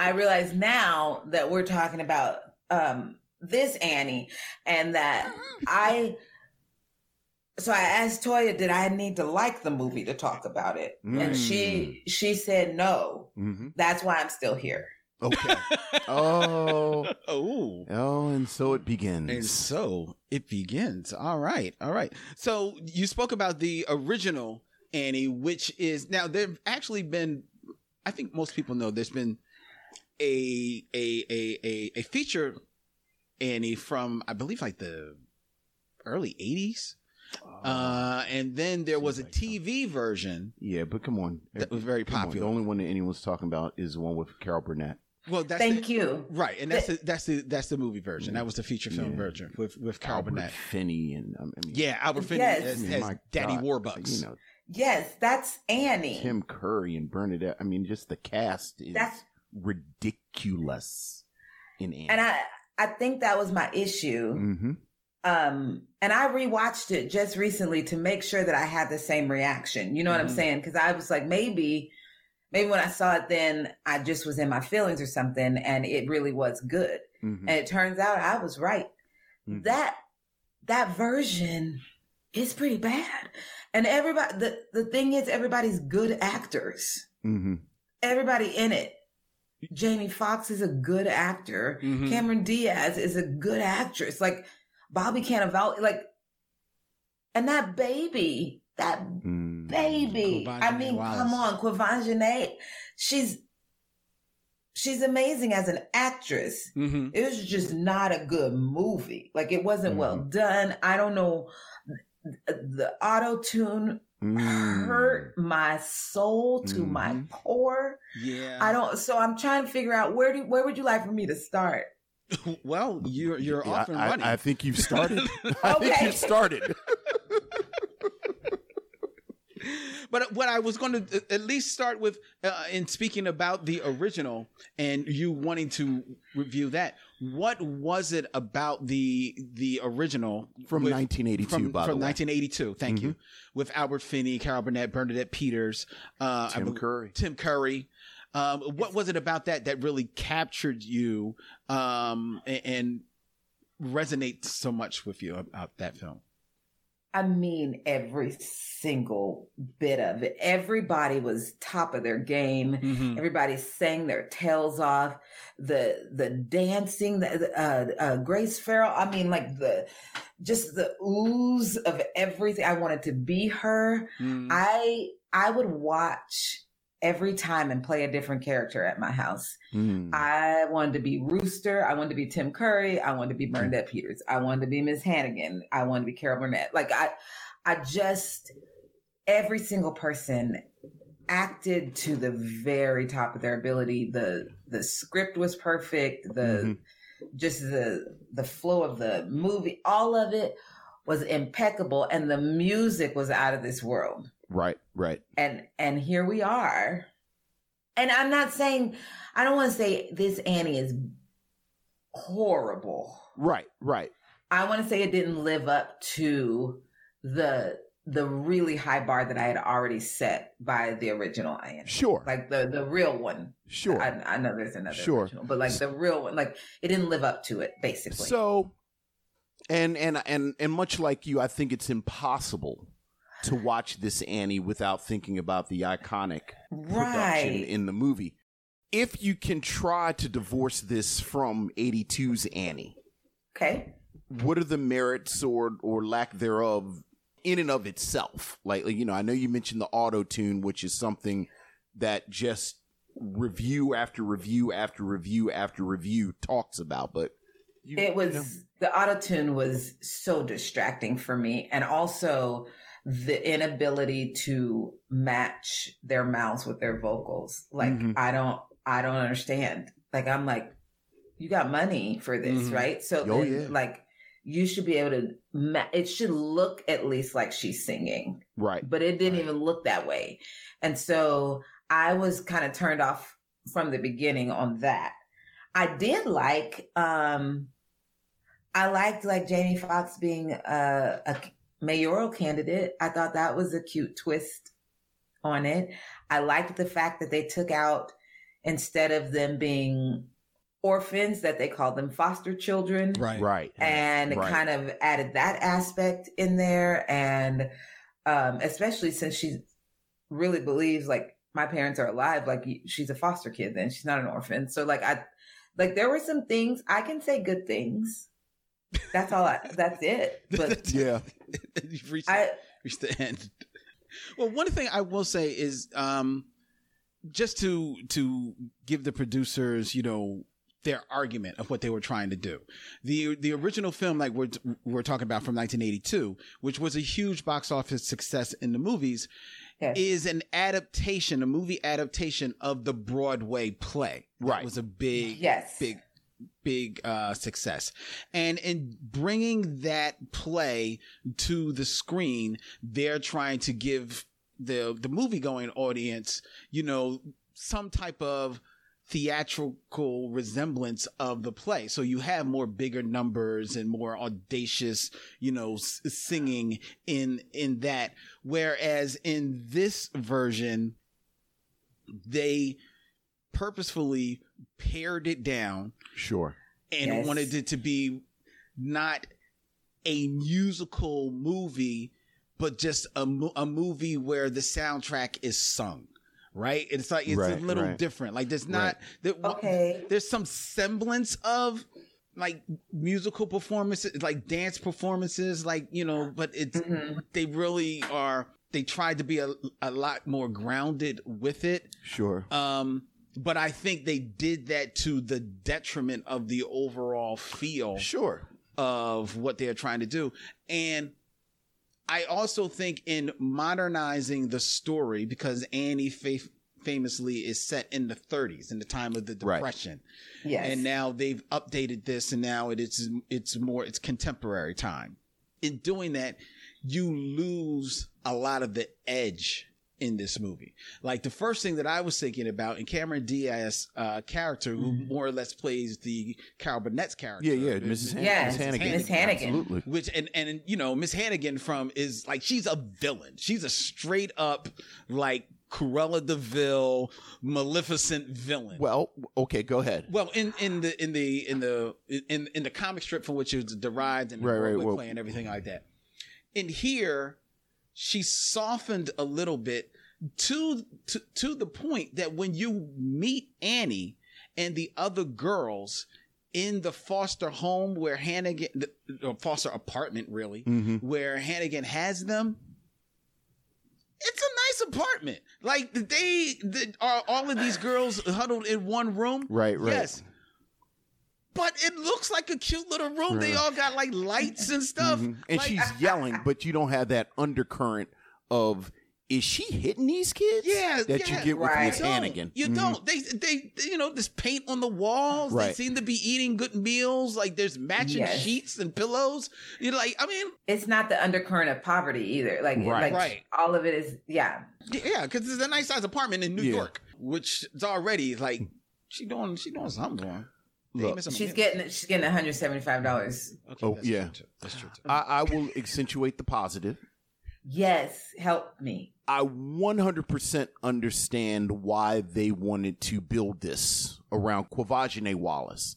I realize now that we're talking about um, this Annie and that I. So I asked Toya, did I need to like the movie to talk about it? And she she said no. Mm-hmm. That's why I'm still here. Okay. oh. Oh. Oh, and so it begins. And so it begins. All right. All right. So you spoke about the original Annie, which is now there've actually been I think most people know there's been a a a a, a feature Annie from I believe like the early 80s. Uh, and then there was a TV version. yeah, but come on. That was very Come on. popular. The only one that anyone's talking about is the one with Carol Burnett. Well, that's Thank the, you. right, and that's the that's the that's the movie version. That was the feature film Yeah. version with with Carol Albert Burnett. Finney and um, I mean, Yeah, Albert Finney Yes. as, as my Daddy God, Warbucks. You know, Yes, that's Annie. Tim Curry and Bernadette. I mean, just the cast is That's- ridiculous in Annie. And I I think that was my issue. mm-hmm. Um and I rewatched it just recently to make sure that I had the same reaction. You know what I'm Mhm. saying? Cuz I was like maybe maybe when I saw it then I just was in my feelings or something and it really was good. Mm-hmm. And it turns out I was right. Mhm. That that version is pretty bad. And everybody the the thing is everybody's good actors. Mm-hmm. everybody in it. Jamie Foxx is a good actor. Mhm. Cameron Diaz is a good actress. Like Bobby Cannavale, like, and that baby, that Mm-hmm. I mean, Wallis. come on, Quvenzhané. She's she's amazing as an actress. Mm-hmm. It was just not a good movie. Like it wasn't well done. I don't know. The auto tune Mm. hurt my soul to my Mhm. core. Yeah. I don't. So I'm trying to figure out where do where would you like for me to start? Well, you're you're off and I, running. I, I think you've started. I think you've started. But what I was going to at least start with uh, in speaking about the original and you wanting to review that, what was it about the the original From with- 1982, From, by from the way. 1982, thank you, with Albert Finney, Carol Burnett, Bernadette Peters, uh, Tim Curry. Tim Curry. Um, what was it about that that really captured you um, and, and resonates so much with you about that film? I mean, every single bit of it. Everybody was top of their game. Mhm. Everybody sang their tails off. The the dancing, the uh, uh, Grace Farrell. I mean, like the just the ooze of everything. I wanted to be her. Mm. I I would watch every time and play a different character at my house. Mm. I wanted to be Rooster. I wanted to be Tim Curry. I wanted to be Bernadette Peters. I wanted to be Miss Hannigan. I wanted to be Carol Burnett. Like I, I just every single person acted to the very top of their ability. The the script was perfect. The just the the flow of the movie, all of it was impeccable, and the music was out of this world Right, right. and and here we are and i'm not saying i don't want to say this annie is horrible Right, right. i want to say it didn't live up to the the really high bar that i had already set by the original annie Sure. like the the real one Sure. i, I know there's another Sure. original but like the real one like it didn't live up to it basically So, and and and and much like you, I think it's impossible to watch this Annie without thinking about the iconic production right in the movie. If you can try to divorce this from 82's Annie, okay what are the merits or or lack thereof in and of itself? Like you know, I know you mentioned the auto tune, which is something that just review after review after review after review talks about, but you, it was you know, the autotune was so distracting for me and also the inability to match their mouths with their vocals like Mhm. i don't i don't understand like i'm like you got money for this Mhm. right so Oh, then, yeah. like you should be able to ma- it should look at least like she's singing right. but it didn't even look that way. And so I was kind of turned off from the beginning on that. I did like um I liked like Jamie Foxx being a, a mayoral candidate. I thought that was a cute twist on it. I liked the fact that they took out instead of them being orphans that they called them foster children Right. Right. and Right. kind of added that aspect in there and um especially since she really believes like my parents are alive like she's a foster kid then she's not an orphan so like i like there were some things i can say good things that's all i that's it but Yeah. You've reached, i reached the end. Well, one thing I will say is um, just to to give the producers, you know, their argument of what they were trying to do. The the original film, like we're we're talking about from 1982, which was a huge box office success in the movies, Yes. is an adaptation, a movie adaptation of the Broadway play. That Right. was a big, Yes. big big uh, success. And in bringing that play to the screen, they're trying to give the the movie going audience, you know, some type of theatrical resemblance of the play. So you have more bigger numbers and more audacious, you know, s- singing in in that whereas in this version they purposefully pared it down Sure. and Yes. wanted it to be not a musical movie, but just a, a movie where the soundtrack is sung. Right? It's like it's Right, a little right. different. Like there's not there, Okay. there's some semblance of like musical performances, like dance performances, like you know, but it's they really are. They tried to be a, a lot more grounded with it. Sure. Um, but I think they did that to the detriment of the overall feel Sure. of what they're trying to do. And I also think in modernizing the story, because Annie fa- famously is set in the 30s, in the time of the Right. Depression, Yes. and now they've updated this, and now it is it's more it's contemporary time. In doing that, you lose a lot of the edge in this movie. Like the first thing that I was thinking about, in Cameron Diaz uh, character, who more or less plays the Carol Burnett's character, Mm-hmm. Yeah, yeah, Mrs. Han- Yes, Miss Hannigan. Miss Hannigan. Absolutely. which and and you know Miss Hannigan from is like she's a villain. She's a straight up like Cruella de Vil, Maleficent villain. Well, okay, go ahead. Well, in in the in the in the in in the comic strip from which it was derived and the Right, right, Broadway well- play and everything like that. In here, she softened a little bit to to to the point that when you meet Annie and the other girls in the foster home where Hannigan, the, foster apartment really, Mm-hmm. where Hannigan has them, it's a nice apartment. Like they, the, are all of these girls huddled in one room. Right, right. Yes. But it looks like a cute little room. They all got like lights and stuff. Mhm. And Like- she's yelling, but you don't have that undercurrent of is she hitting these kids? Yeah, that yeah. you get with Right. Miss You don't. Hannigan. You Mhm. don't. They, they, you know, there's paint on the walls. They seem to be eating good meals. Like there's matching Yes. sheets and pillows. You're like, I mean, it's not the undercurrent of poverty either. Like, Right. like Right. all of it is, yeah. yeah, because it's a nice size apartment in New Yeah. York, which is already like she doing, she doing something. Wrong. They Look, She's getting she's getting one hundred seventy five dollars. Okay, Oh, that's yeah. true too. That's true too. I, I will accentuate the positive. Yes, help me. I 100% understand why they wanted to build this around Quvenzhané Wallis.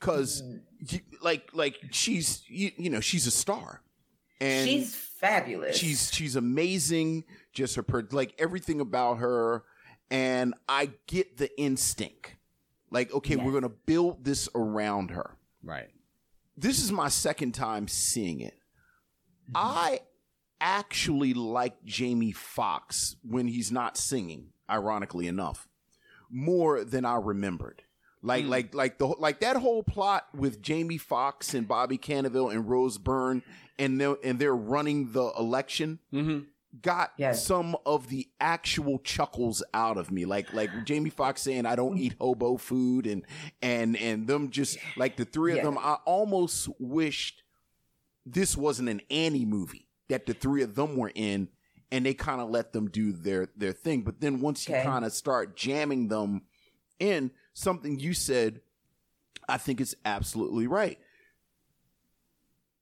Cuz mm-hmm. like like she's you, you know, she's a star. And she's fabulous. she's she's amazing just her per- like everything about her and I get the instinct. Like okay, Yes. we're going to build this around her. Right. This is my second time seeing it. Mm-hmm. I actually like Jamie Foxx when he's not singing, ironically enough, more than I remembered. Like, Mm. like, like the like that whole plot with Jamie Foxx and Bobby Cannavale and Rose Byrne, and they and they're running the election. Mm-hmm. Got Yes. some of the actual chuckles out of me, like like Jamie Foxx saying, "I don't eat hobo food," and and and them just like the three of Yeah. them. I almost wished this wasn't an Annie movie that the three of them were in and they kind of let them do their their thing but then once you kind of start jamming them in something you said I think is absolutely right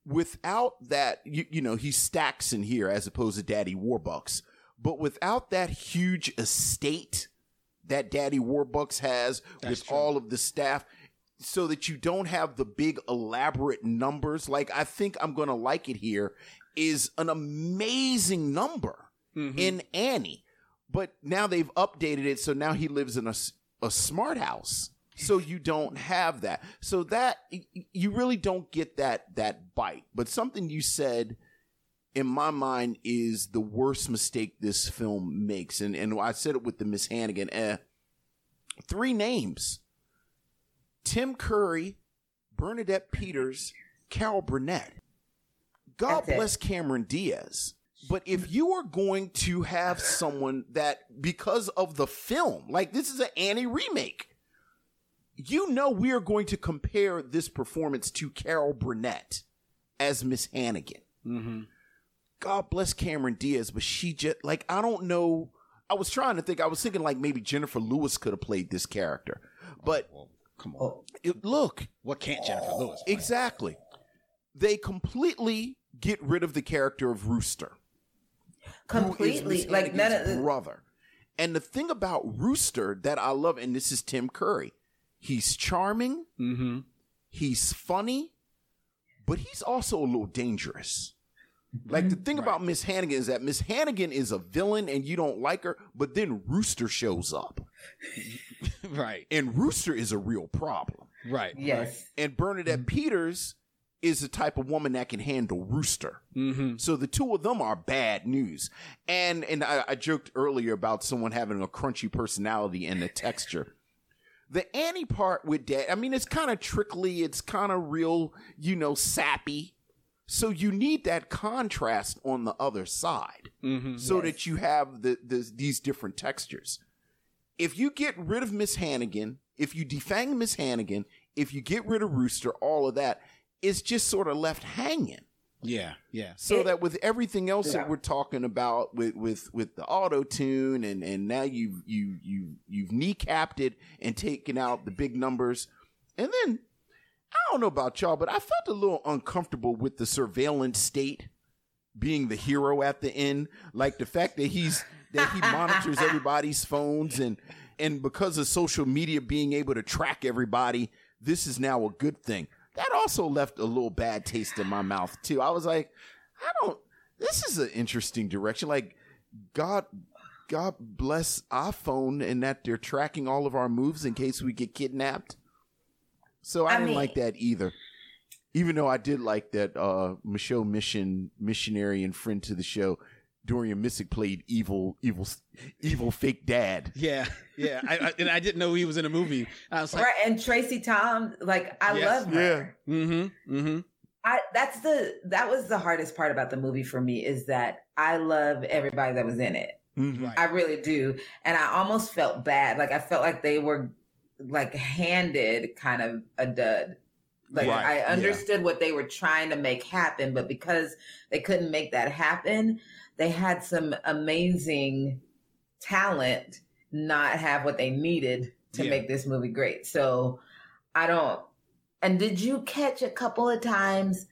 without that you, you know he stacks in here as opposed to Daddy Warbucks. But without that huge estate that Daddy Warbucks has with all of the staff so that you don't have the big elaborate numbers like I think I'm going to like it here is an amazing number Mm-hmm. in Annie. But now they've updated it so now he lives in a, a smart house so you don't have that. So that you really don't get that that bite. But something you said in my mind is the worst mistake this film makes. And and I said it with the Miss Hannigan eh, three names. Tim Curry Bernadette Peters Carol Burnett. God bless Cameron Diaz. But if you are going to have someone that because of the film like this is an Annie remake you know we are going to compare this performance to Carol Burnett as Miss Hannigan. Mm-hmm. God bless Cameron Diaz, but she just like I don't know. I was trying to think. I was thinking like maybe Jennifer Lewis could have played this character, but oh, Well, come on. Oh, it, look What can't Jennifer Lewis? play? exactly. They completely get rid of the character of Rooster. Completely. Like none of Hannigan's brother. And the thing about Rooster that I love, and this is Tim Curry, he's charming, Mm-hmm. he's funny, but he's also a little dangerous. Like the thing about Miss Hannigan is that Miss Hannigan is a villain and you don't like her, but then Rooster shows up. Right. And Rooster is a real problem. Right. yes. And Bernadette Peters is the type of woman that can handle Rooster. Mm-hmm. So the two of them are bad news. And and I, I joked earlier about someone having a crunchy personality and a texture. The Annie part with Dad, I mean, it's kind of trickly. It's kind of real, you know, sappy. So you need that contrast on the other side, Mm-hmm. so that you have the, the these different textures. If you get rid of Miss Hannigan, if you defang Miss Hannigan, if you get rid of Rooster, all of that, it's just sort of left hanging. Yeah. Yeah. So It- that with everything else Yeah. that we're talking about with with with the auto tune and and now you you you you've kneecapped it and taken out the big numbers, and then I don't know about y'all, but I felt a little uncomfortable with the surveillance state being the hero at the end, like the fact that he's that he monitors everybody's phones and and because of social media being able to track everybody, this is now a good thing. That also left a little bad taste in my mouth too. I was like, I don't. This is an interesting direction. Like, God, God bless iPhone and that they're tracking all of our moves in case we get kidnapped. So I, I didn't mean- like that either. Even though I did like that uh Michelle Mission missionary and friend to the show, Dorian Missick played evil, evil, evil fake dad. Yeah. Yeah. I, I, and I didn't know he was in a movie. I was like, right. And Tracy Tom, like I Yes. love her. mm-hmm. Mm-hmm. I that's the that was the hardest part about the movie for me is that I love everybody that was in it. Right. I really do. And I almost felt bad. Like I felt like they were like handed kind of a dud. Like Right, I yeah. understood what they were trying to make happen, but because they couldn't make that happen, they had some amazing talent not have what they needed to Yeah. make this movie great. So I don't and did you catch a couple of times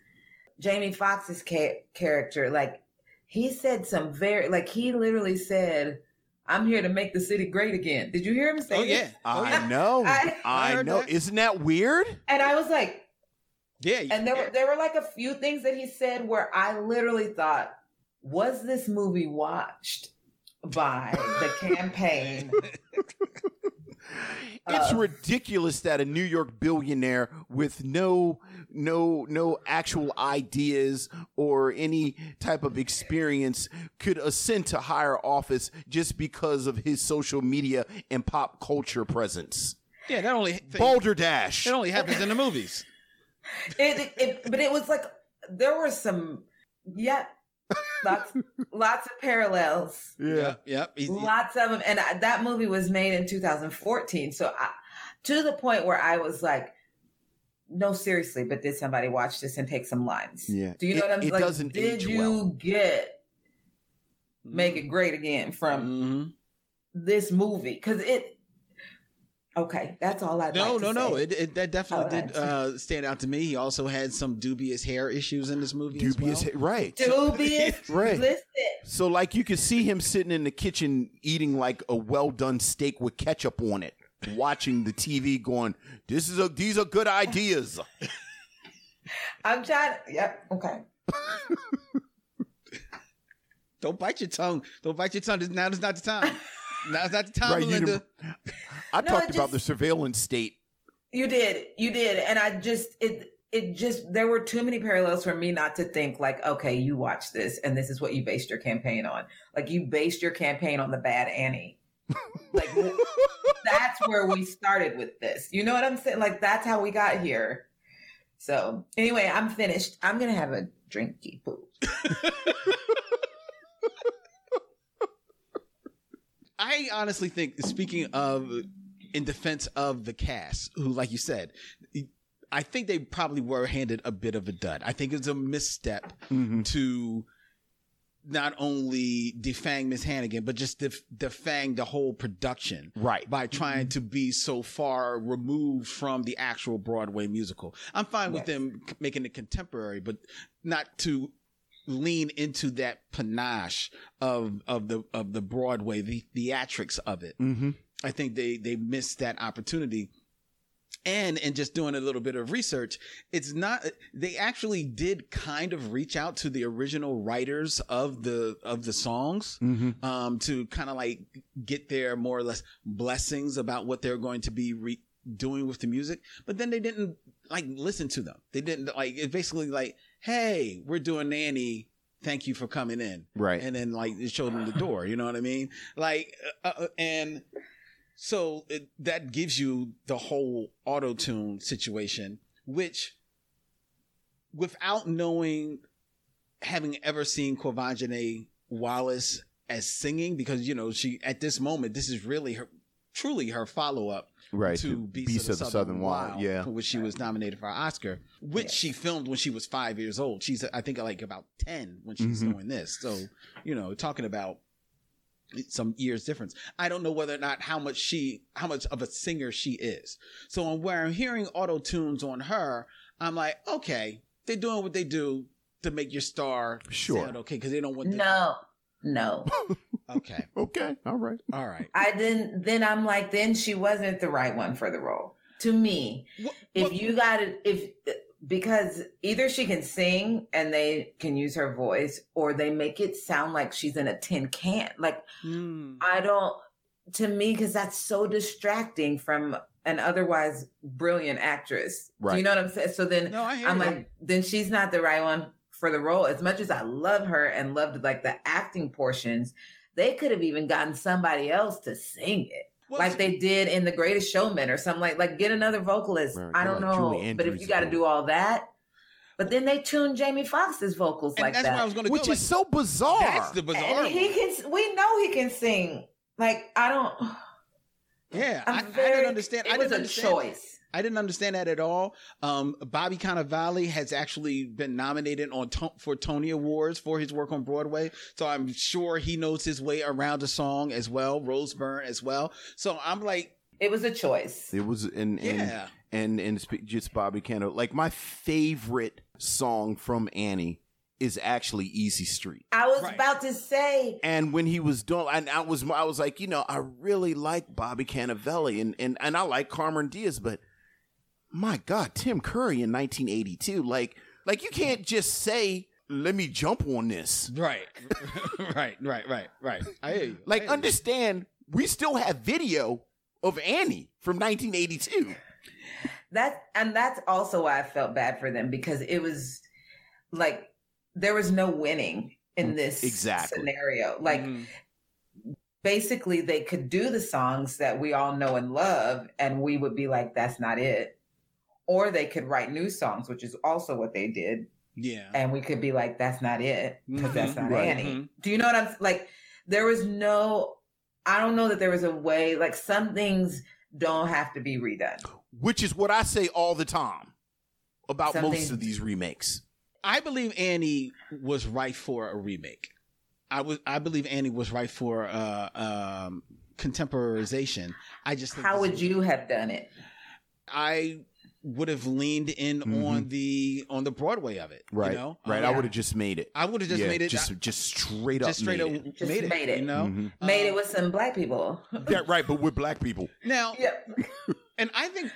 Jamie Foxx's ca- character like he said some very like he literally said i'm here to make the city great again did you hear him say Oh yeah. Oh, I know. I- I I, heard know. that. Isn't that weird? and i was like Yeah. and there were there were like a few things that he said where i literally thought was this movie watched by the campaign It's Uh, ridiculous that a New York billionaire with no no no actual ideas or any type of experience could ascend to higher office just because of his social media and pop culture presence. Yeah. That only thing, Balderdash. it only happens in the movies. it, it but it was like there were some yeah lots lots of parallels Yeah. Yep. He's- lots of them and I, that movie was made in 2014 so I, to the point where i was like no seriously but did somebody watch this and take some lines Yeah. do you know It- what i'm it like doesn't did age you well. get make it great again from Mhm. this movie because it okay that's all i No, like no, to no. say. It, it that definitely Oh, did uh, stand out to me. He also had some dubious hair issues in this movie. Dubious, as well. right? dubious Right. listen So, like, you could see him sitting in the kitchen eating like a well done steak with ketchup on it, watching the TV, going, "This is a these are good ideas." i'm trying yep okay Don't bite your tongue. Don't bite your tongue. This- Now is not the time. Now's not the time, Right, you Melinda. I No, talked it about the surveillance state. You did. You did. And I just it it just there were too many parallels for me not to think like, okay, you watched this and this is what you based your campaign on. Like you based your campaign on the bad Annie. like that's where we started with this. You know what I'm saying? Like that's how we got here. So anyway, I'm finished. I'm gonna have a drinky poo. I honestly think, speaking of, in defense of the cast, who, like you said, I think they probably were handed a bit of a dud. I think it's a misstep Mm-hmm. to not only defang Miss Hannigan, but just def- defang the whole production. Right. By trying to be so far removed from the actual Broadway musical. I'm fine with them making it contemporary, but not to lean into that panache of, of the, of the Broadway, the theatrics of it. Mm-hmm. I think they, they missed that opportunity and in just doing a little bit of research it's not they actually did kind of reach out to the original writers of the of the songs Mm-hmm. um to kind of like get their more or less blessings about what they're going to be re- doing with the music but then they didn't like listen to them they didn't like it. basically like hey we're doing nanny thank you for coming in. Right. and then like it showed them the door you know what i mean? Like uh, uh, and so it, that gives you the whole auto tune situation, which without knowing, having ever seen Quvenzhané Wallis as singing, because, you know, she, at this moment, this is really her, truly her follow up Right, to to Beast, of the, Southern, Wild, yeah. for which she was nominated for an Oscar, which she filmed when she was five years old. She's, I think, like about 10 when she's Mhm. doing this. So, you know, talking about some years difference. I don't know whether or not how much she, how much of a singer she is. So on where I'm hearing auto tunes on her, I'm like, okay, they're doing what they do to make your star Sure. sound okay because they don't want the, No, no. okay, Okay. All right. all right. I didn't. Then I'm like, then she wasn't the right one for the role. To me, What- if what- you got it, if because either she can sing and they can use her voice, or they make it sound like she's in a tin can. Like Hmm. I don't. To me, because that's so distracting from an otherwise brilliant actress. Do Right. you know what I'm saying? So then no, I hear I'm you. like, then she's not the right one for the role. As much as I love her and loved like the acting portions, they could have even gotten somebody else to sing it. Well, like they did in The Greatest Showman or something like like get another vocalist. Right, I don't like know. But if you got to to do all that, but then they tuned Jamie Foxx's vocals and like that's that. where I was going to Which go. is so bizarre. that's the bizarre. and he one. can. We know he can sing. Like I don't. Yeah, I, I'm I very, didn't understand. It I was didn't a understand. choice. I didn't understand that at all. Um, Bobby Cannavale has actually been nominated on to- for Tony Awards for his work on Broadway, so I'm sure he knows his way around the song as well. Rose Byrne as well. So I'm like, It was a choice. It was and and Yeah. and and sp- just Bobby Cano. Like my favorite song from Annie is actually Easy Street. I was Right. about to say And when he was doing, and I was, I was like, you know, I really like Bobby Cannavale, and and and I like Cameron Diaz, but my God, Tim Curry in 1982, like, like you can't just say, "Let me jump on this." right, right, right, right, right. I hear you. Like, hear you. understand, we still have video of Annie from 1982. that and that's also why I felt bad for them because it was like there was no winning in this Exactly. scenario. Like Mhm. basically they could do the songs that we all know and love and we would be like that's not it. Or they could write new songs, which is also what they did, yeah. and we could be like that's not it because that's not Right. Annie. Mhm. Do you know what I'm like there was no I don't know that there was a way like some things don't have to be redone. which is what I say all the time about Something- most of these remakes. I believe Annie was right for a remake. I was. I believe Annie was right for uh, um, contemporarization. I just How would you have done it? I would have leaned in Mhm. on the on the Broadway of it. Right, You know? right. Um, I would have just made it. I would have just Yeah, made it just just straight up just straight made up it. Just made it. made it. You know, Mhm. Made it Um, with some black people. Yeah, right. But we're black people. now. yep. And I think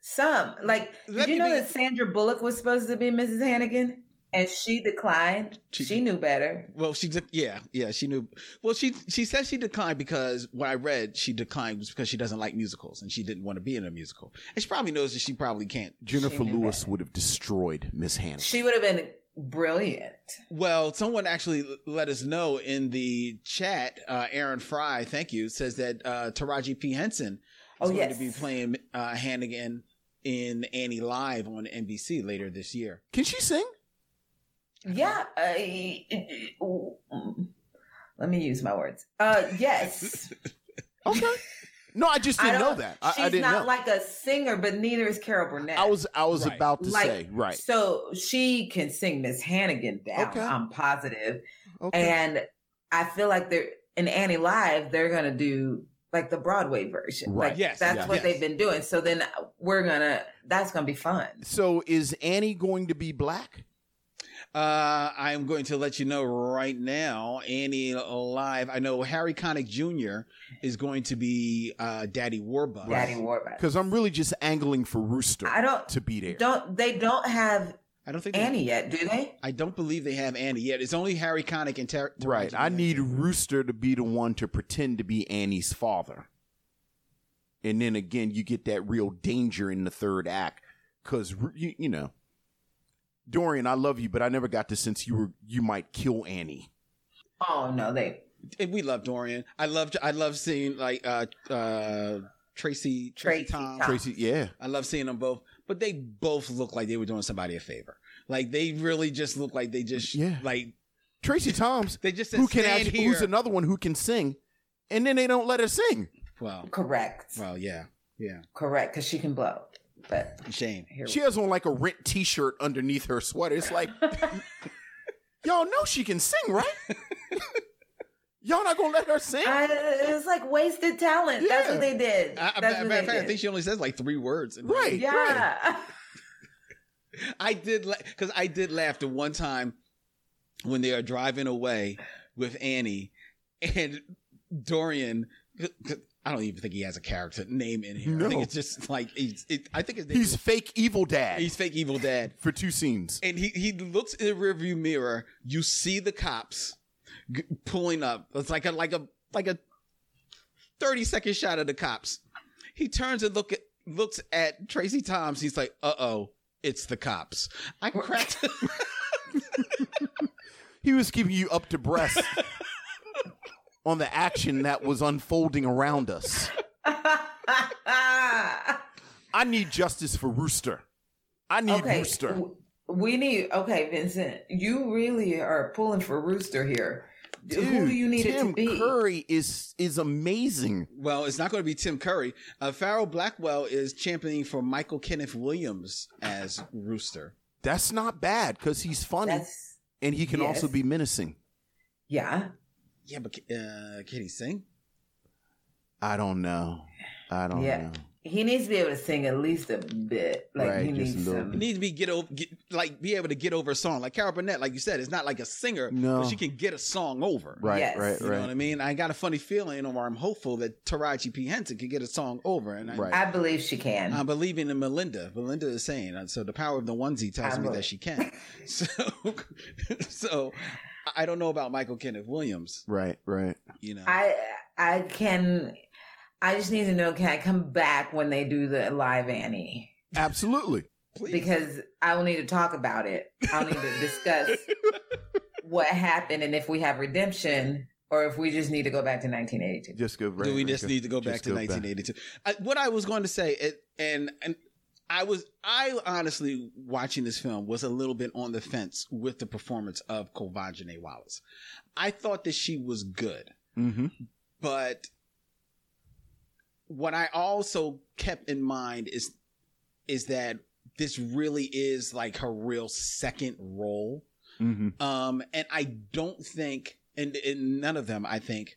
Some. Like, Let did you me know be- that Sandra Bullock was supposed to be Mrs. Hannigan? And she declined. She- She, knew better. Well, she did. Yeah, yeah. She knew. Well, she she said she declined because what I read, she declined was because she doesn't like musicals and she didn't want to be in a musical. And she probably knows that she probably can't. Jennifer Lewis better. would have destroyed Miss Hannah. She would have been brilliant. Well, someone actually let us know in the chat. Uh, Aaron Fry, thank you, says that uh, Taraji P Henson is Oh, going yes. to be playing uh, Hannigan in Annie Live on NBC later this year. Can she sing? Yeah. Uh, let me use my words. Uh, yes. Okay. No, I just didn't know that. I, She's I didn't not know. like a singer, but neither is Carol Burnett. I was I was Right. about to like say right. So she can sing Miss Hannigan down. Okay. I'm positive. Okay. And I feel like they're in Annie Live, they're gonna do like the Broadway version. Right. Like, Yes, That's yes. what Yes. they've been doing. So then we're gonna that's gonna be fun. So is Annie going to be black? Uh, I'm going to let you know right now, Annie Live. I know Harry Connick Jr. is going to be uh, Daddy Warbucks. Daddy Warbucks. Because I'm really just angling for Rooster I don't to be there. don't they don't have I don't think Annie yet, do they? I don't believe they have Annie yet. It's only Harry Connick and Ter- Right. I need Rooster to be the one to pretend to be Annie's father. And then again, you get that real danger in the third act. Because, you, you know, Dorian, I love you, but I never got the sense you were you might kill Annie. Oh no, they And we love Dorian. I love I love seeing like uh uh Tracy Tracy, Tracy Tom. Tom. Tracy, yeah. I love seeing them both, but they both look like they were doing somebody a favor. Like they really just look like they just Yeah. like Tracie Thoms, they just said, who can actually, here." who's another one who can sing, and then they don't let her sing. well, correct. well, yeah, yeah. Correct, because she can blow. But Shame. She has on like a rent T-shirt underneath her sweater. It's like, y'all know she can sing, right? y'all not gonna let her sing? I, it's like wasted talent. That's what they did. I, I, That's matter what of they fact, I think she only says like three words. in the Right. movie. yeah. I did because I did laugh the one time when they are driving away with Annie and Dorian. I don't even think he has a character name in here. I No. think it's just like he's. It, I think his name He's is- fake evil dad he's fake evil dad. for two scenes. and he he looks in the rearview mirror. You see the cops g- pulling up. It's like a like a like a thirty second shot of the cops. He turns and look at looks at Tracie Thoms. He's like, "Uh oh, it's the cops." I cracked. He was keeping you up to breast on the action that was unfolding around us. I need justice for Rooster. I need okay. Rooster. We need okay, Vincent. You really are pulling for Rooster here. Who do you need Tim it to be? Tim Curry is is amazing. well, it's not going to be Tim Curry. Uh, Farrell Blackwell is championing for Michael Kenneth Williams as Rooster. That's not bad because he's funny That's and he can yes. also be menacing. yeah. Yeah, but uh, can he sing? I don't know. I don't Yeah. know. He needs to be able to sing at least a bit. Like Right, he needs a little It some. needs to be get over, get, like be able to get over a song. Like Carol Burnett, like you said, is not like a singer, No. but she can get a song over. Right, Yes. right, You know what I mean? I got a funny feeling, or I'm hopeful that Taraji P Henson can get a song over, and I, Right. I believe she can. I'm believing in Melinda. Melinda is saying uh, so. The power of the onesie tells I me will. that she can. So, so I don't know about Michael Kenneth Williams. Right, right. You know, I I can. I just need to know can I come back when they do the live Annie? Absolutely. please. Because I will need to talk about it. I'll need to discuss what happened and if we have redemption or if we just need to go back to 1982. Just go right. Do we right, just need to go back just to 1982? I, what I was going to say, it, and and I was, I honestly watching this film was a little bit on the fence with the performance of Quvenzhané Wallis. I thought that she was good, Mm-hmm. but what I also kept in mind is is that this really is like her real second role. Mm-hmm. Um, and I don't think, and, and none of them, I think,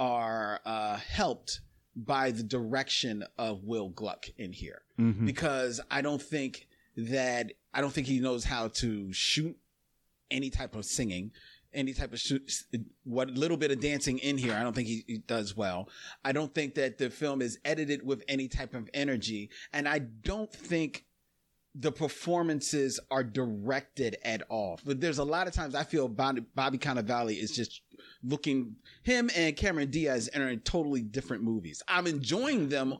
are uh, helped by the direction of Will Gluck in here, Mm-hmm. because I don't think that I don't think he knows how to shoot any type of singing, any type of shoot, what little bit of dancing in here. I don't think he, he does well. I don't think that the film is edited with any type of energy, and I don't think the performances are directed at all. But there's a lot of times I feel Bobby, Bobby Cannavale is just looking him and Cameron Diaz are in totally different movies. I'm enjoying them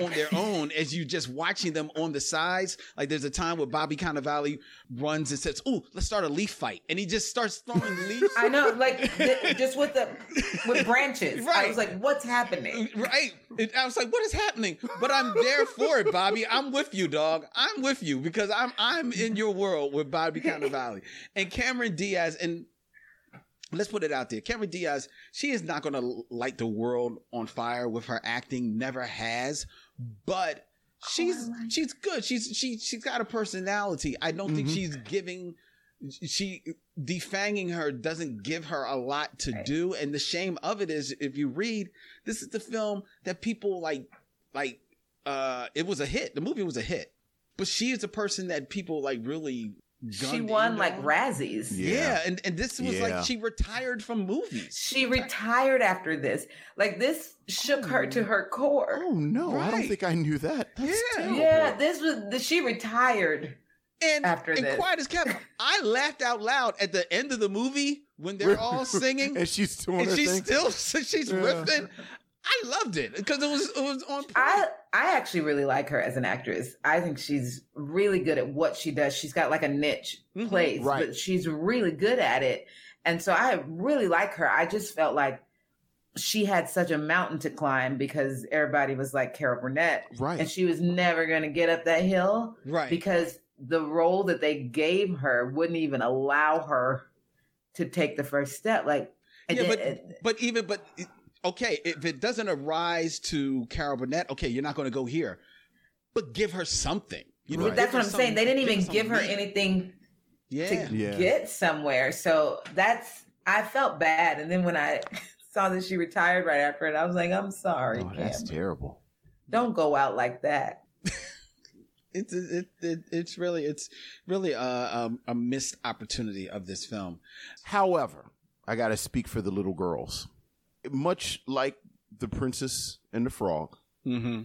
on their own as you just watching them on the sides. Like there's a time where Bobby Cannavale runs and says, "Oh, let's start a leaf fight," and he just starts throwing leaves. I know, like th- just with the with branches. Right. I Right. was like, what's happening? Uh, right. And I was like, what is happening? But I'm there for it, Bobby. I'm with you, dog. I'm with you because I'm I'm in your world with Bobby Cannavale. And Cameron Diaz, and let's put it out there. Cameron Diaz, she is not gonna light the world on fire with her acting, never has, but she's she's good. She's she she's got a personality. I don't think she's giving she defanging her doesn't give her a lot to right. do and the shame of it is if you read this is the film that people like like uh it was a hit the movie was a hit but she is the person that people like really she won like Razzies. Yeah. yeah. and and this was yeah. like she retired from movies. She retired after this. Like this shook oh. her to oh. her core. Oh no, right. I don't think I knew that. That's yeah, terrible. yeah. This was she retired. And after and this, quiet as kept. I laughed out loud at the end of the movie when they're all singing, and she's doing and she's thing. still she's yeah. riffing. I loved it because it was it was on. Point. I I actually really like her as an actress. I think she's really good at what she does. She's got like a niche mm-hmm. place, right. but she's really good at it. And so I really like her. I just felt like she had such a mountain to climb because everybody was like Carol Burnett, right? And she was never going to get up that hill, right? Because the role that they gave her wouldn't even allow her to take the first step. Like, yeah, but but even but okay, if it doesn't arise to Carol Burnett, okay, you're not going to go here, but give her something. You know, right. that's what I'm saying. They didn't even give her anything yeah. to yeah. get somewhere. So that's I felt bad, and then when I saw that she retired right after it, I was like, I'm sorry. Oh, that's terrible. Don't go out like that. it's it, it, it's really it's really a, a, a missed opportunity of this film. However, I got to speak for the little girls much like The Princess and the Frog mm-hmm.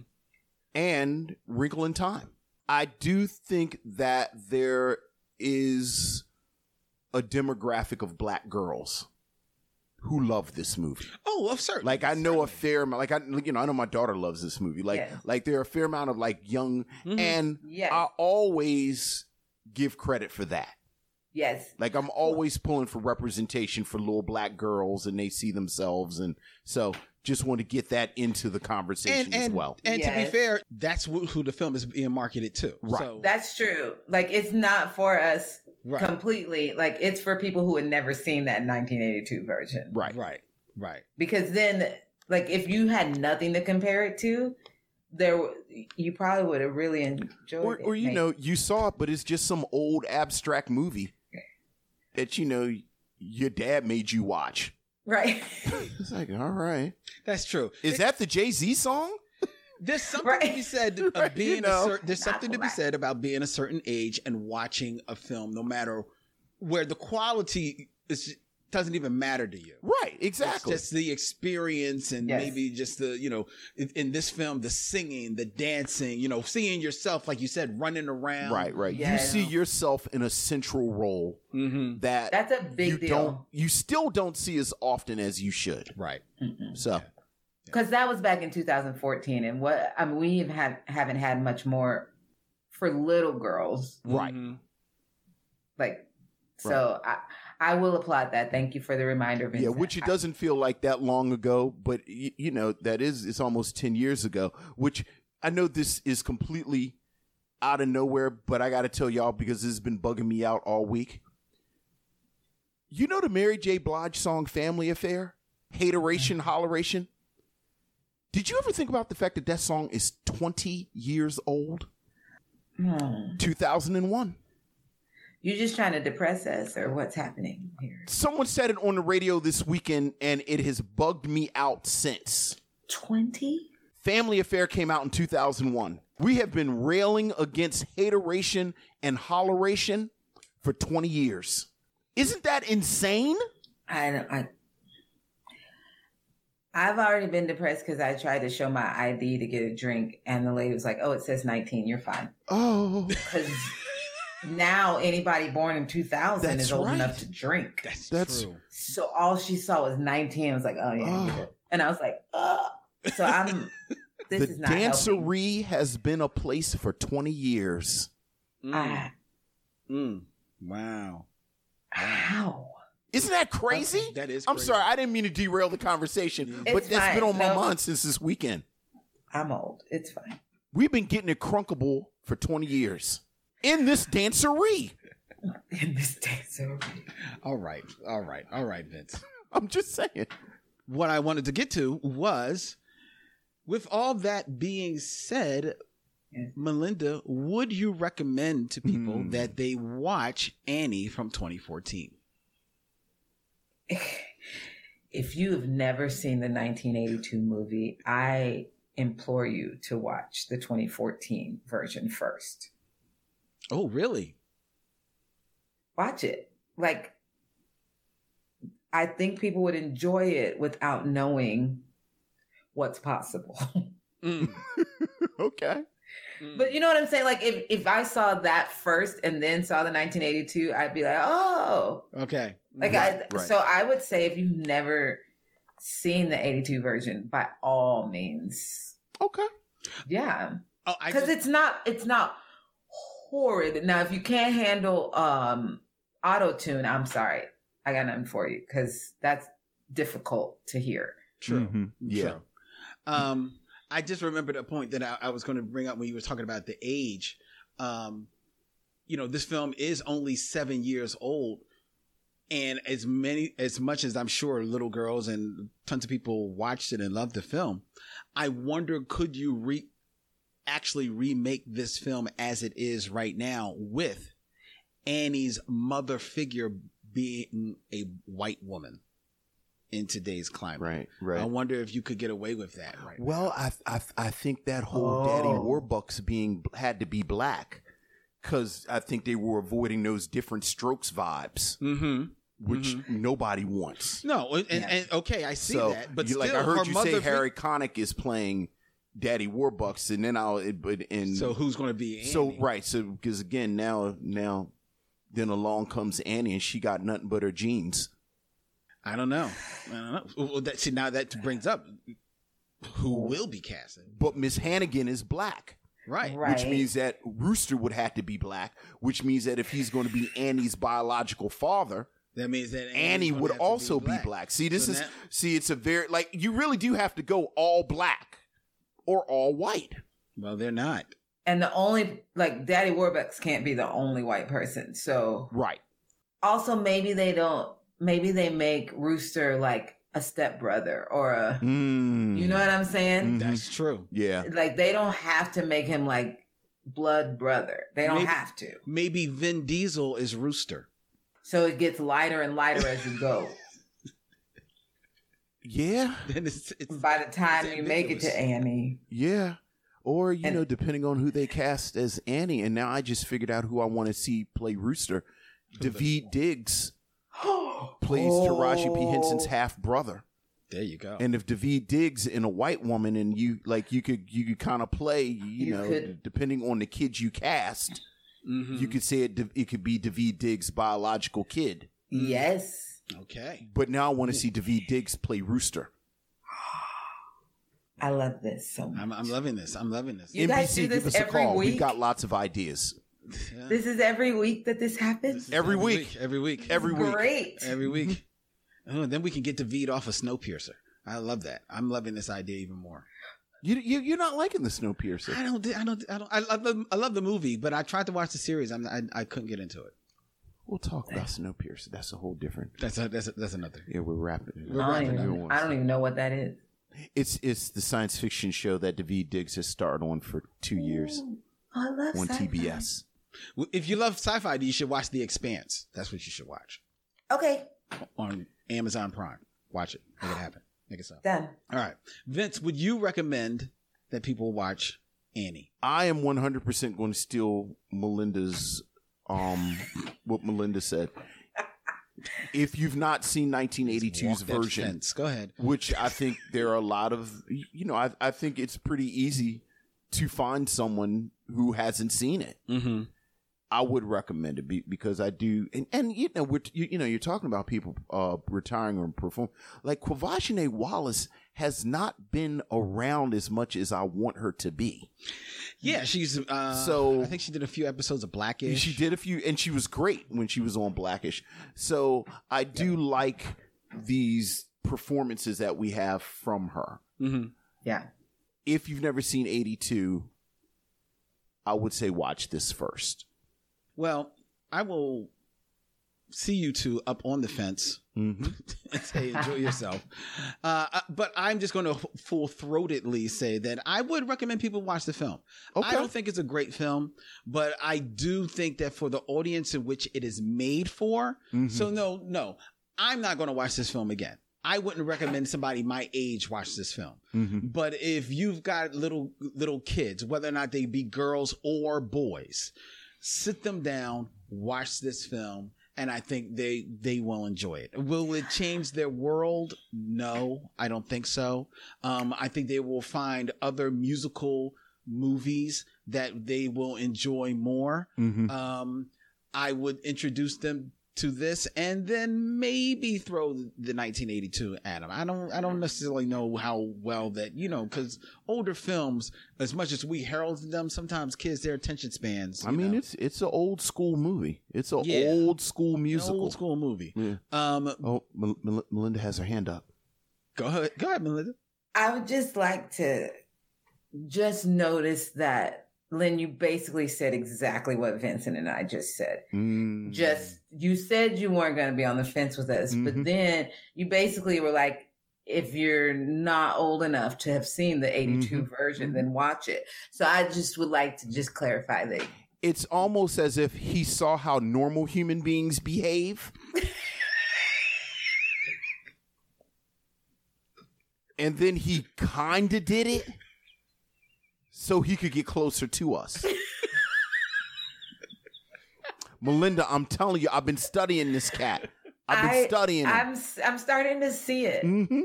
and Wrinkle in Time. I do think that there is a demographic of black girls who love this movie. Oh, well, certainly. Like I know a fair amount. Like I, you know, I know my daughter loves this movie. Like, yes. like there are a fair amount of like young, mm-hmm. and yes. I always give credit for that. Yes. Like I'm always pulling for representation for little black girls and they see themselves. And so just want to get that into the conversation and, and, as well. And yes. to be fair, that's who the film is being marketed to. Right. So. That's true. Like it's not for us right. completely. Like it's for people who had never seen that 1982 version. Right. Right. Right. Because then, like, if you had nothing to compare it to, there you probably would have really enjoyed or, it. Or you maybe. know, you saw it, but it's just some old abstract movie that you know your dad made you watch. Right. it's like, all right. That's true. Is it, that the Jay Z song? There's something right. to be said of right, being you know, a certain. There's something to be said about being a certain age and watching a film, no matter where the quality is doesn't even matter to you. Right, exactly. It's just the experience and yes. maybe just the, you know, in, in, this film, the singing, the dancing, you know, seeing yourself, like you said, running around. Right, right. You see yourself in a central role mm-hmm. that that's a big you deal. Don't, you still don't see as often as you should. Right. Mm-hmm. So. Because that was back in 2014, and what I mean, we have haven't had much more for little girls, right? Mm-hmm. Like, so right. I I will applaud that. Thank you for the reminder, Vincent. Yeah, which it doesn't feel like that long ago, but y- you know that is it's almost ten years ago. Which I know this is completely out of nowhere, but I got to tell y'all because this has been bugging me out all week. You know the Mary J. Blige song "Family Affair," hateration, holleration. Did you ever think about the fact that that song is twenty years old? Hmm. Two thousand and one. You're just trying to depress us, or what's happening here? Someone said it on the radio this weekend, and it has bugged me out since. 20? Family Affair came out in 2001. We have been railing against hateration and holleration for 20 years. Isn't that insane? I don't. I, I've already been depressed because I tried to show my ID to get a drink, and the lady was like, "Oh, it says 19. You're fine." Oh, because now anybody born in 2000 That's is old right. enough to drink. That's, That's true. So all she saw was 19. I was like, oh yeah, oh. and I was like, oh. So I'm. This the is not dancery helping. has been a place for 20 years. Mm. Ah. Mm. Wow. How? Isn't that crazy? Okay, that is. I'm sorry, I didn't mean to derail the conversation, it's but that's fine. been on my no. mind since this weekend. I'm old. It's fine. We've been getting it crunkable for 20 years in this dancery. In this dancery. All right, all right, all right, Vince. I'm just saying. What I wanted to get to was, with all that being said, Melinda, would you recommend to people Hmm. that they watch Annie from 2014? If you have never seen the 1982 movie, I implore you to watch the 2014 version first. Oh, really? Watch it. Like, I think people would enjoy it without knowing what's possible. Mm. okay. But you know what I'm saying? Like, if, if I saw that first and then saw the 1982, I'd be like, oh, Okay. Like Right, I, right. so I would say if you've never seen the 82 version, by all means, Okay. yeah, Oh, because just- it's not it's not horrid. Now, if you can't handle um auto tune, I'm sorry, I got nothing for you because that's difficult to hear. True. Mhm. Yeah. True. Um, I just remembered a point that I, I was going to bring up when you were talking about the age. Um, you know, this film is only seven years old, and as many as much as I'm sure little girls and tons of people watched it and loved the film, I wonder could you re actually remake this film as it is right now with Annie's mother figure being a white woman in today's climate. Right. Right. I wonder if you could get away with that right Well, I I I think that whole Daddy Oh. Warbucks being had to be black because I think they were avoiding those different strokes vibes, Mm-hmm. which nobody wants. No, and, and, Yeah. and okay, I see so, that, but you, still, like I heard her you say, fi- Harry Connick is playing Daddy Warbucks, and then I'll it, but and So who's going to be? Annie? so right so because again now now then along comes Annie and she got nothing but her jeans. I don't know. I don't know. Well, that, see, now that brings up who will be casted, But Miss Hannigan is black. right? Right. Which means that Rooster would have to be black, which means that if he's going to be Annie's biological father, That means that Annie's Annie would have to also be black. See, this So is now- see, it's a very like you really do have to go all black or all white. Well, they're not. And the only like Daddy Warbucks can't be the only white person. So Right. also maybe they don't. Maybe they make Rooster like a stepbrother or a. Mm. You know what I'm saying? Mhm. That's true. Yeah. Like they don't have to make him like blood brother. They don't Maybe- have to. Maybe Vin Diesel is Rooster. So it gets lighter and lighter as you go. Yeah. Then it's, it's By the time It's you make it to Annie, Yeah. Or, you And- know, depending on who they cast as Annie. And now I just figured out who I want to see play Rooster. David Diggs plays Taraji P. Henson's Oh. half brother. there. You go. And if David Diggs in a white woman and you like you could you could kind of play, you, You know, could- depending on the kids you cast, Mhm. you could say it it could be David Diggs' biological kid. yes, okay. But now I want to see David Diggs play Rooster. I love this so much. I'm, I'm loving this. I'm loving this. You guys do give this us a every call. We've got lots of ideas. Yeah. This is every week that this happens. Every week. Every week. Every week. Great. Every week. oh, and then we can get David off of Snowpiercer. I love that. I'm loving this idea even more. You you you're not liking the Snowpiercer. I don't. I don't. I don't. I love the. I love the movie, but I tried to watch the series. I'm. I, I couldn't get into it. We'll talk about Snowpiercer. That's a whole different. That's a, that's a, that's another. Yeah, we're wrapping it. We're up. I wrapping don't, it even, up. I don't even know what that is. It's it's the science fiction show that David Diggs has starred on for two years Oh, I love on sci-fi. TBS. If you love sci-fi, you should watch The Expanse. That's what you should watch Okay, on Amazon Prime. Watch it. Make it happen. Make it so. done. All right, Vince. Would you recommend that people watch Annie? I am 100% going to steal Melinda's um what Melinda said. If you've not seen 1982's version, fence. Go ahead. which I think there are a lot of you know, I I think it's pretty easy to find someone who hasn't seen it. Mm-hmm. I would recommend it be, because I do, and, and you know, we're, you, you know, you're talking about people uh, retiring or perform. Like Quvenzhané Wallis has not been around as much as I want her to be. Yeah, she's. Uh, So- I think she did a few episodes of Blackish. She did a few, and she was great when she was on Blackish. So I do like these performances that we have from her. Mm-hmm. Yeah. If you've never seen 82, I would say watch this first. Well, I will see you two up on the fence Mm-hmm. and say enjoy yourself. Uh, uh, but I'm just going to full throatedly say that I would recommend people watch the film. I don't think it's a great film, but I do think that for the audience in which it is made for. Mm-hmm. So no, no, I'm not going to watch this film again. I wouldn't recommend somebody my age watch this film. Mm-hmm. But if you've got little little kids, whether or not they be girls or boys, sit them down, watch this film, and I think they they will enjoy it. Will it change their world? No, I don't think so. Um, I think they will find other musical movies that they will enjoy more. Mhm. Um, I would introduce them to this and then maybe throw the 1982 at them. I don't I don't necessarily know how well that, you know, cuz older films as much as we herald them sometimes kids their attention spans. I mean, know. it's it's an old school movie. It's an Yeah. old school An musical. old school movie. Yeah. Um Oh, Mel- Mel- Melinda has her hand up. go ahead. Go ahead, Melinda. I would just like to just notice that Lynn, you basically said exactly what Vincent and I just said. Mm. Just you said you weren't going to be on the fence with us, Mhm. but then you basically were like, if you're not old enough to have seen the 82 Mhm. version, then watch it. So I just would like to just clarify that. It's almost as if he saw how normal human beings behave. and then he kind of did it so he could get closer to us. Melinda, I'm telling you, I've been studying this cat. I've been I- studying. I'm I'm starting to see it. Mm-hmm.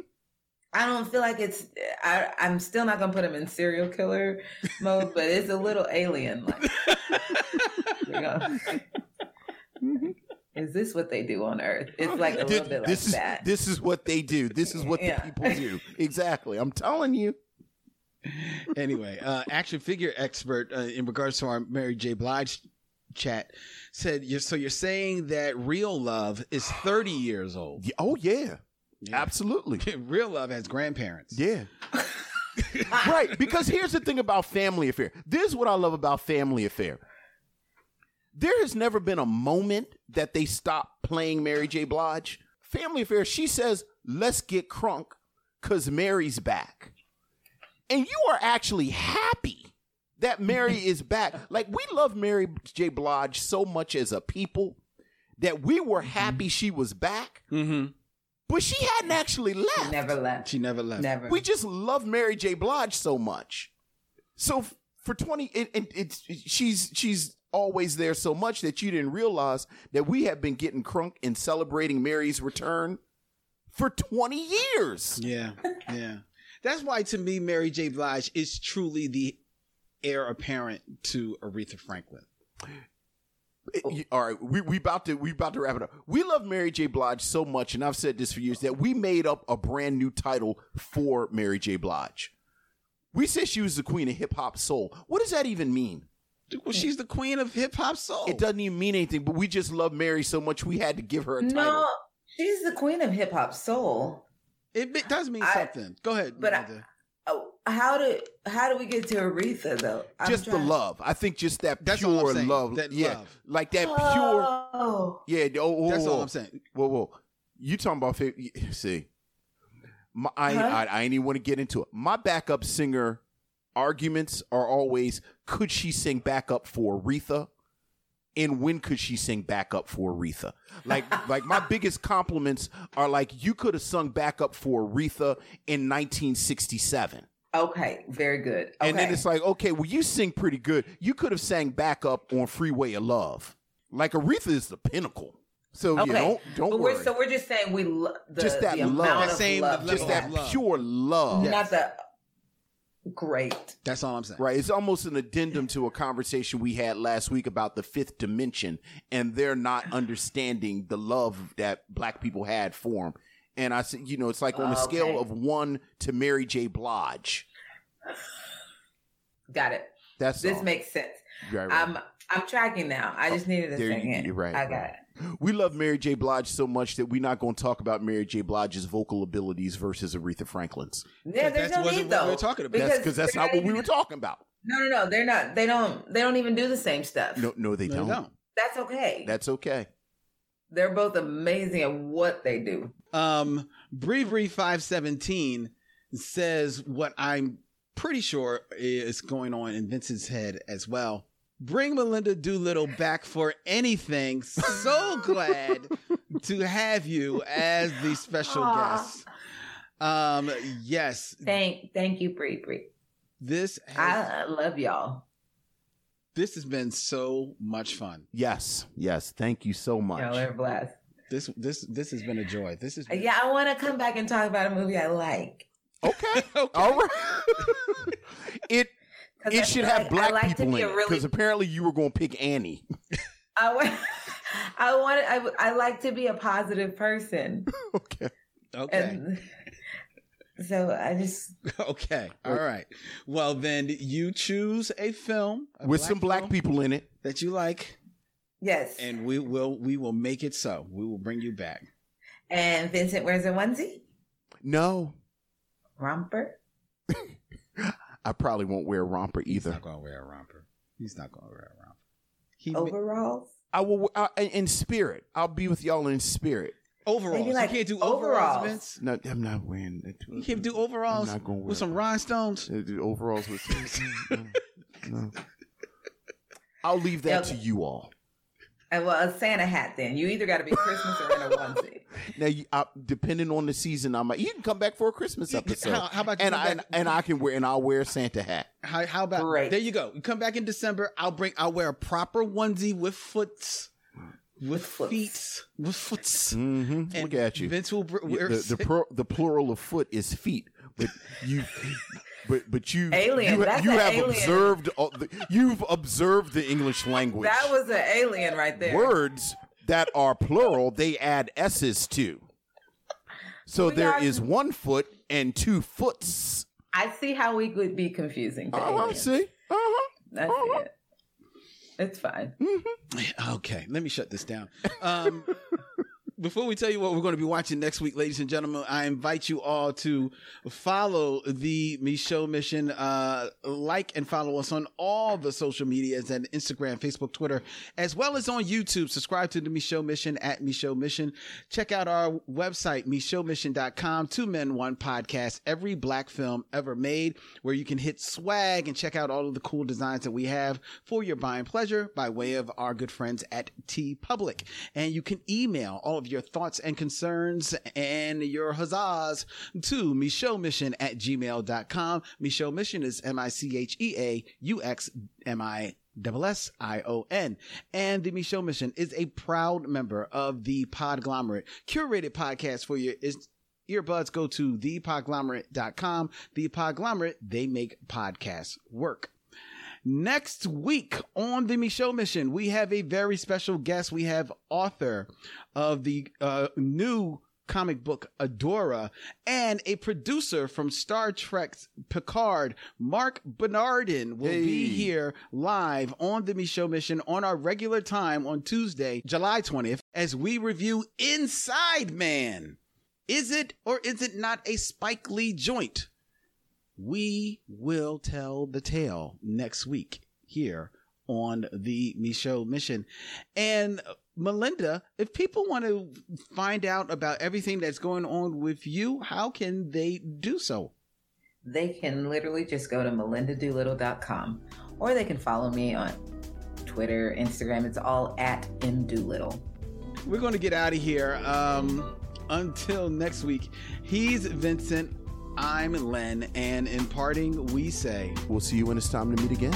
I don't feel like it's. I, I'm still not gonna put him in serial killer mode, but it's a little alien. Like, know? is this what they do on Earth? It's like a This, little bit like is that. this is what they do. This is what Yeah. the people do. Exactly. I'm telling you. anyway, uh, action figure expert uh, in regards to our Mary J. Blige chat said, you're, "So you're saying that real love is 30 years old? Yeah, Oh yeah. Absolutely. real love has grandparents. Yeah. right. Because here's the thing about Family Affair. This is what I love about Family Affair. There has never been a moment that they stopped playing Mary J. Blige. Family Affair, she says, let's get crunk because Mary's back. And you are actually happy that Mary is back. Like, we love Mary J. Blige so much as a people that we were happy she was back, Mm-hmm. but she hadn't actually left. Never left. She never left. Never. We just love Mary J. Blige so much. So f- for twenty, and, and it's she's she's always there so much that you didn't realize that we have been getting crunk and celebrating Mary's return for twenty years. Yeah, yeah. That's why to me, Mary J. Blige is truly the heir apparent to Aretha Franklin. It- all right, we we about to we about to wrap it up. We love Mary J. Blige so much, and I've said this for years that we made up a brand new title for Mary J. Blige. We said she was the queen of hip hop soul. What does that even mean? Well, she's the queen of hip hop soul. It doesn't even mean anything, but we just love Mary so much we had to give her a title. no, she's the queen of hip hop soul. It, it does mean I- something. Go ahead. But I, oh, how do how do we get to Aretha though? I'm just the love. I think just that That's all I'm pure saying, love. that yeah, love. like that pure. Oh, Yeah. Oh, oh, That's all oh. I'm saying. Whoa, whoa. You talking about? See, my, I, Huh? I I ain't even want to get into it. My backup singer arguments are always: Could she sing backup for Aretha? And when could she sing backup for Aretha? Like, like my biggest compliments are like you could have sung backup for Aretha in 1967. okay, very good. Okay. And then it's like, okay, well, you sing pretty good. You could have sang backup on Freeway of Love. Like Aretha is the pinnacle. So okay. yeah, don't don't but worry. We're, so we're just saying we lo- the, Just that the love. amount The of same love, just that love. pure love. not the great. That's all I'm saying. Right. It's almost an addendum to a conversation we had last week about the fifth dimension and they're not understanding the love that black people had for him. And I said, you know, it's like on a oh, scale of one to Mary J. Blige. Got it. That's This all. makes sense. Right, right. I'm I'm tracking now. I oh, just needed a There you- second. you're right, I right. got it. We love Mary J. Blige so much that we're not going to talk about Mary J. Blige's vocal abilities versus Aretha Franklin's. Yeah, there's That no wasn't need what though. we were talking about. That's because that's they're not what we were talking about. No, no, no. They're not. They don't. They don't even do the same stuff. No, no, they No, don't. they don't. That's okay. That's okay. They're both amazing at what they do. Um, Bree Bree five seventeen says what I'm pretty sure is going on in Vincent's head as well. Bring Melinda Doolittle back for anything. So glad to have you as the special Aw. guest. Um, yes, Thank, thank you, Bree Bree. this has, I, I love y'all. this has been so much fun. Yes, yes. Thank you so much. Y'all are a blast. This this this has been a joy. This is Yeah, I want to come back and talk about a movie I like. Okay. okay. All right. it 'Cause I it should have black I like to people be in a it really because apparently you were going to pick Annie. I want, I want, I, I like to be a positive person, okay. Okay. and so I just Okay. All right. Well, then you choose a film a With some black people in it. that you like, yes. and we will we will make it so. We will bring you back. And Vincent wears a onesie, No, romper. I probably won't wear a romper either. He's either. not going to wear a romper. He's not going to wear a romper. He overalls. I will I, in- in spirit. I'll be with y'all in spirit. overalls. Maybe like you can't do overalls. overalls, Vince. No, I'm not wearing it. You can't do overalls I'm not gonna wear with some them. rhinestones. Do Overalls with. no. I'll leave that Yeah. to you all. And well, a Santa hat. Then you either got to be Christmas or in a onesie. Now, you, I, depending on the season, I might. You can come back for a Christmas episode. how- how about you and I and, back- and I can wear and I'll wear a Santa hat. How, how about Great. there? You go. You come back in December. I'll bring. I'll wear a proper onesie with foots, with foots. feet, with foots. Mm-hmm. Look at you. Vince will br- You- the the, pro, the plural of foot is feet, but you, but but you Alien, you, that's you have alien. observed all the, you've observed the English language. That was an alien right there. words that are plural. They add s's to. So We there are- is one foot and two foots. I see how we could be confusing. To Oh, I aliens. see. Uh-huh. I see it. It's fine. Okay, let me shut this down. Um, before we tell you what we're going to be watching next week, ladies and gentlemen, I invite you all to follow the Micheaux Mission. Uh, like and follow us on all the social medias and Instagram, Facebook, Twitter, as well as on YouTube. Subscribe to the Micheaux Mission at Micheaux Mission. Check out our website, MicheauxMission.com. Two Men, One Podcast. Every black film ever made, where you can hit swag and check out all of the cool designs that we have for your buying pleasure by way of our good friends at TeePublic. And you can email all of your thoughts and concerns and your huzzahs to Mission at gmail.com. Micheaux Mission is M I C H E A U X M I double S I O N. And the Micheaux Mission is a proud member of the Podglomerate, curated podcast for your earbuds. Go to thepodglomerate.com. The Podglomerate, they make podcasts work. Next week on the Micheaux Mission, we have a very special guest. We have author of the uh, new comic book Adora and a producer from Star Trek's Picard, Marc Bernardin, will be here live on the Micheaux Mission on our regular time on Tuesday, July 20th, as we review Inside Man. Is it or is it not a Spike Lee joint? We will tell the tale next week here on the Micheaux Mission. And Melinda, if people want to find out about everything that's going on with you, how can they do so? They can literally just go to melindadoolittle.com or they can follow me on Twitter, Instagram. It's all at mdoolittle. We're going to get out of here. Um, until next week, he's Vincent. I'm Len. And in parting, we say, We'll see you when it's time to meet again.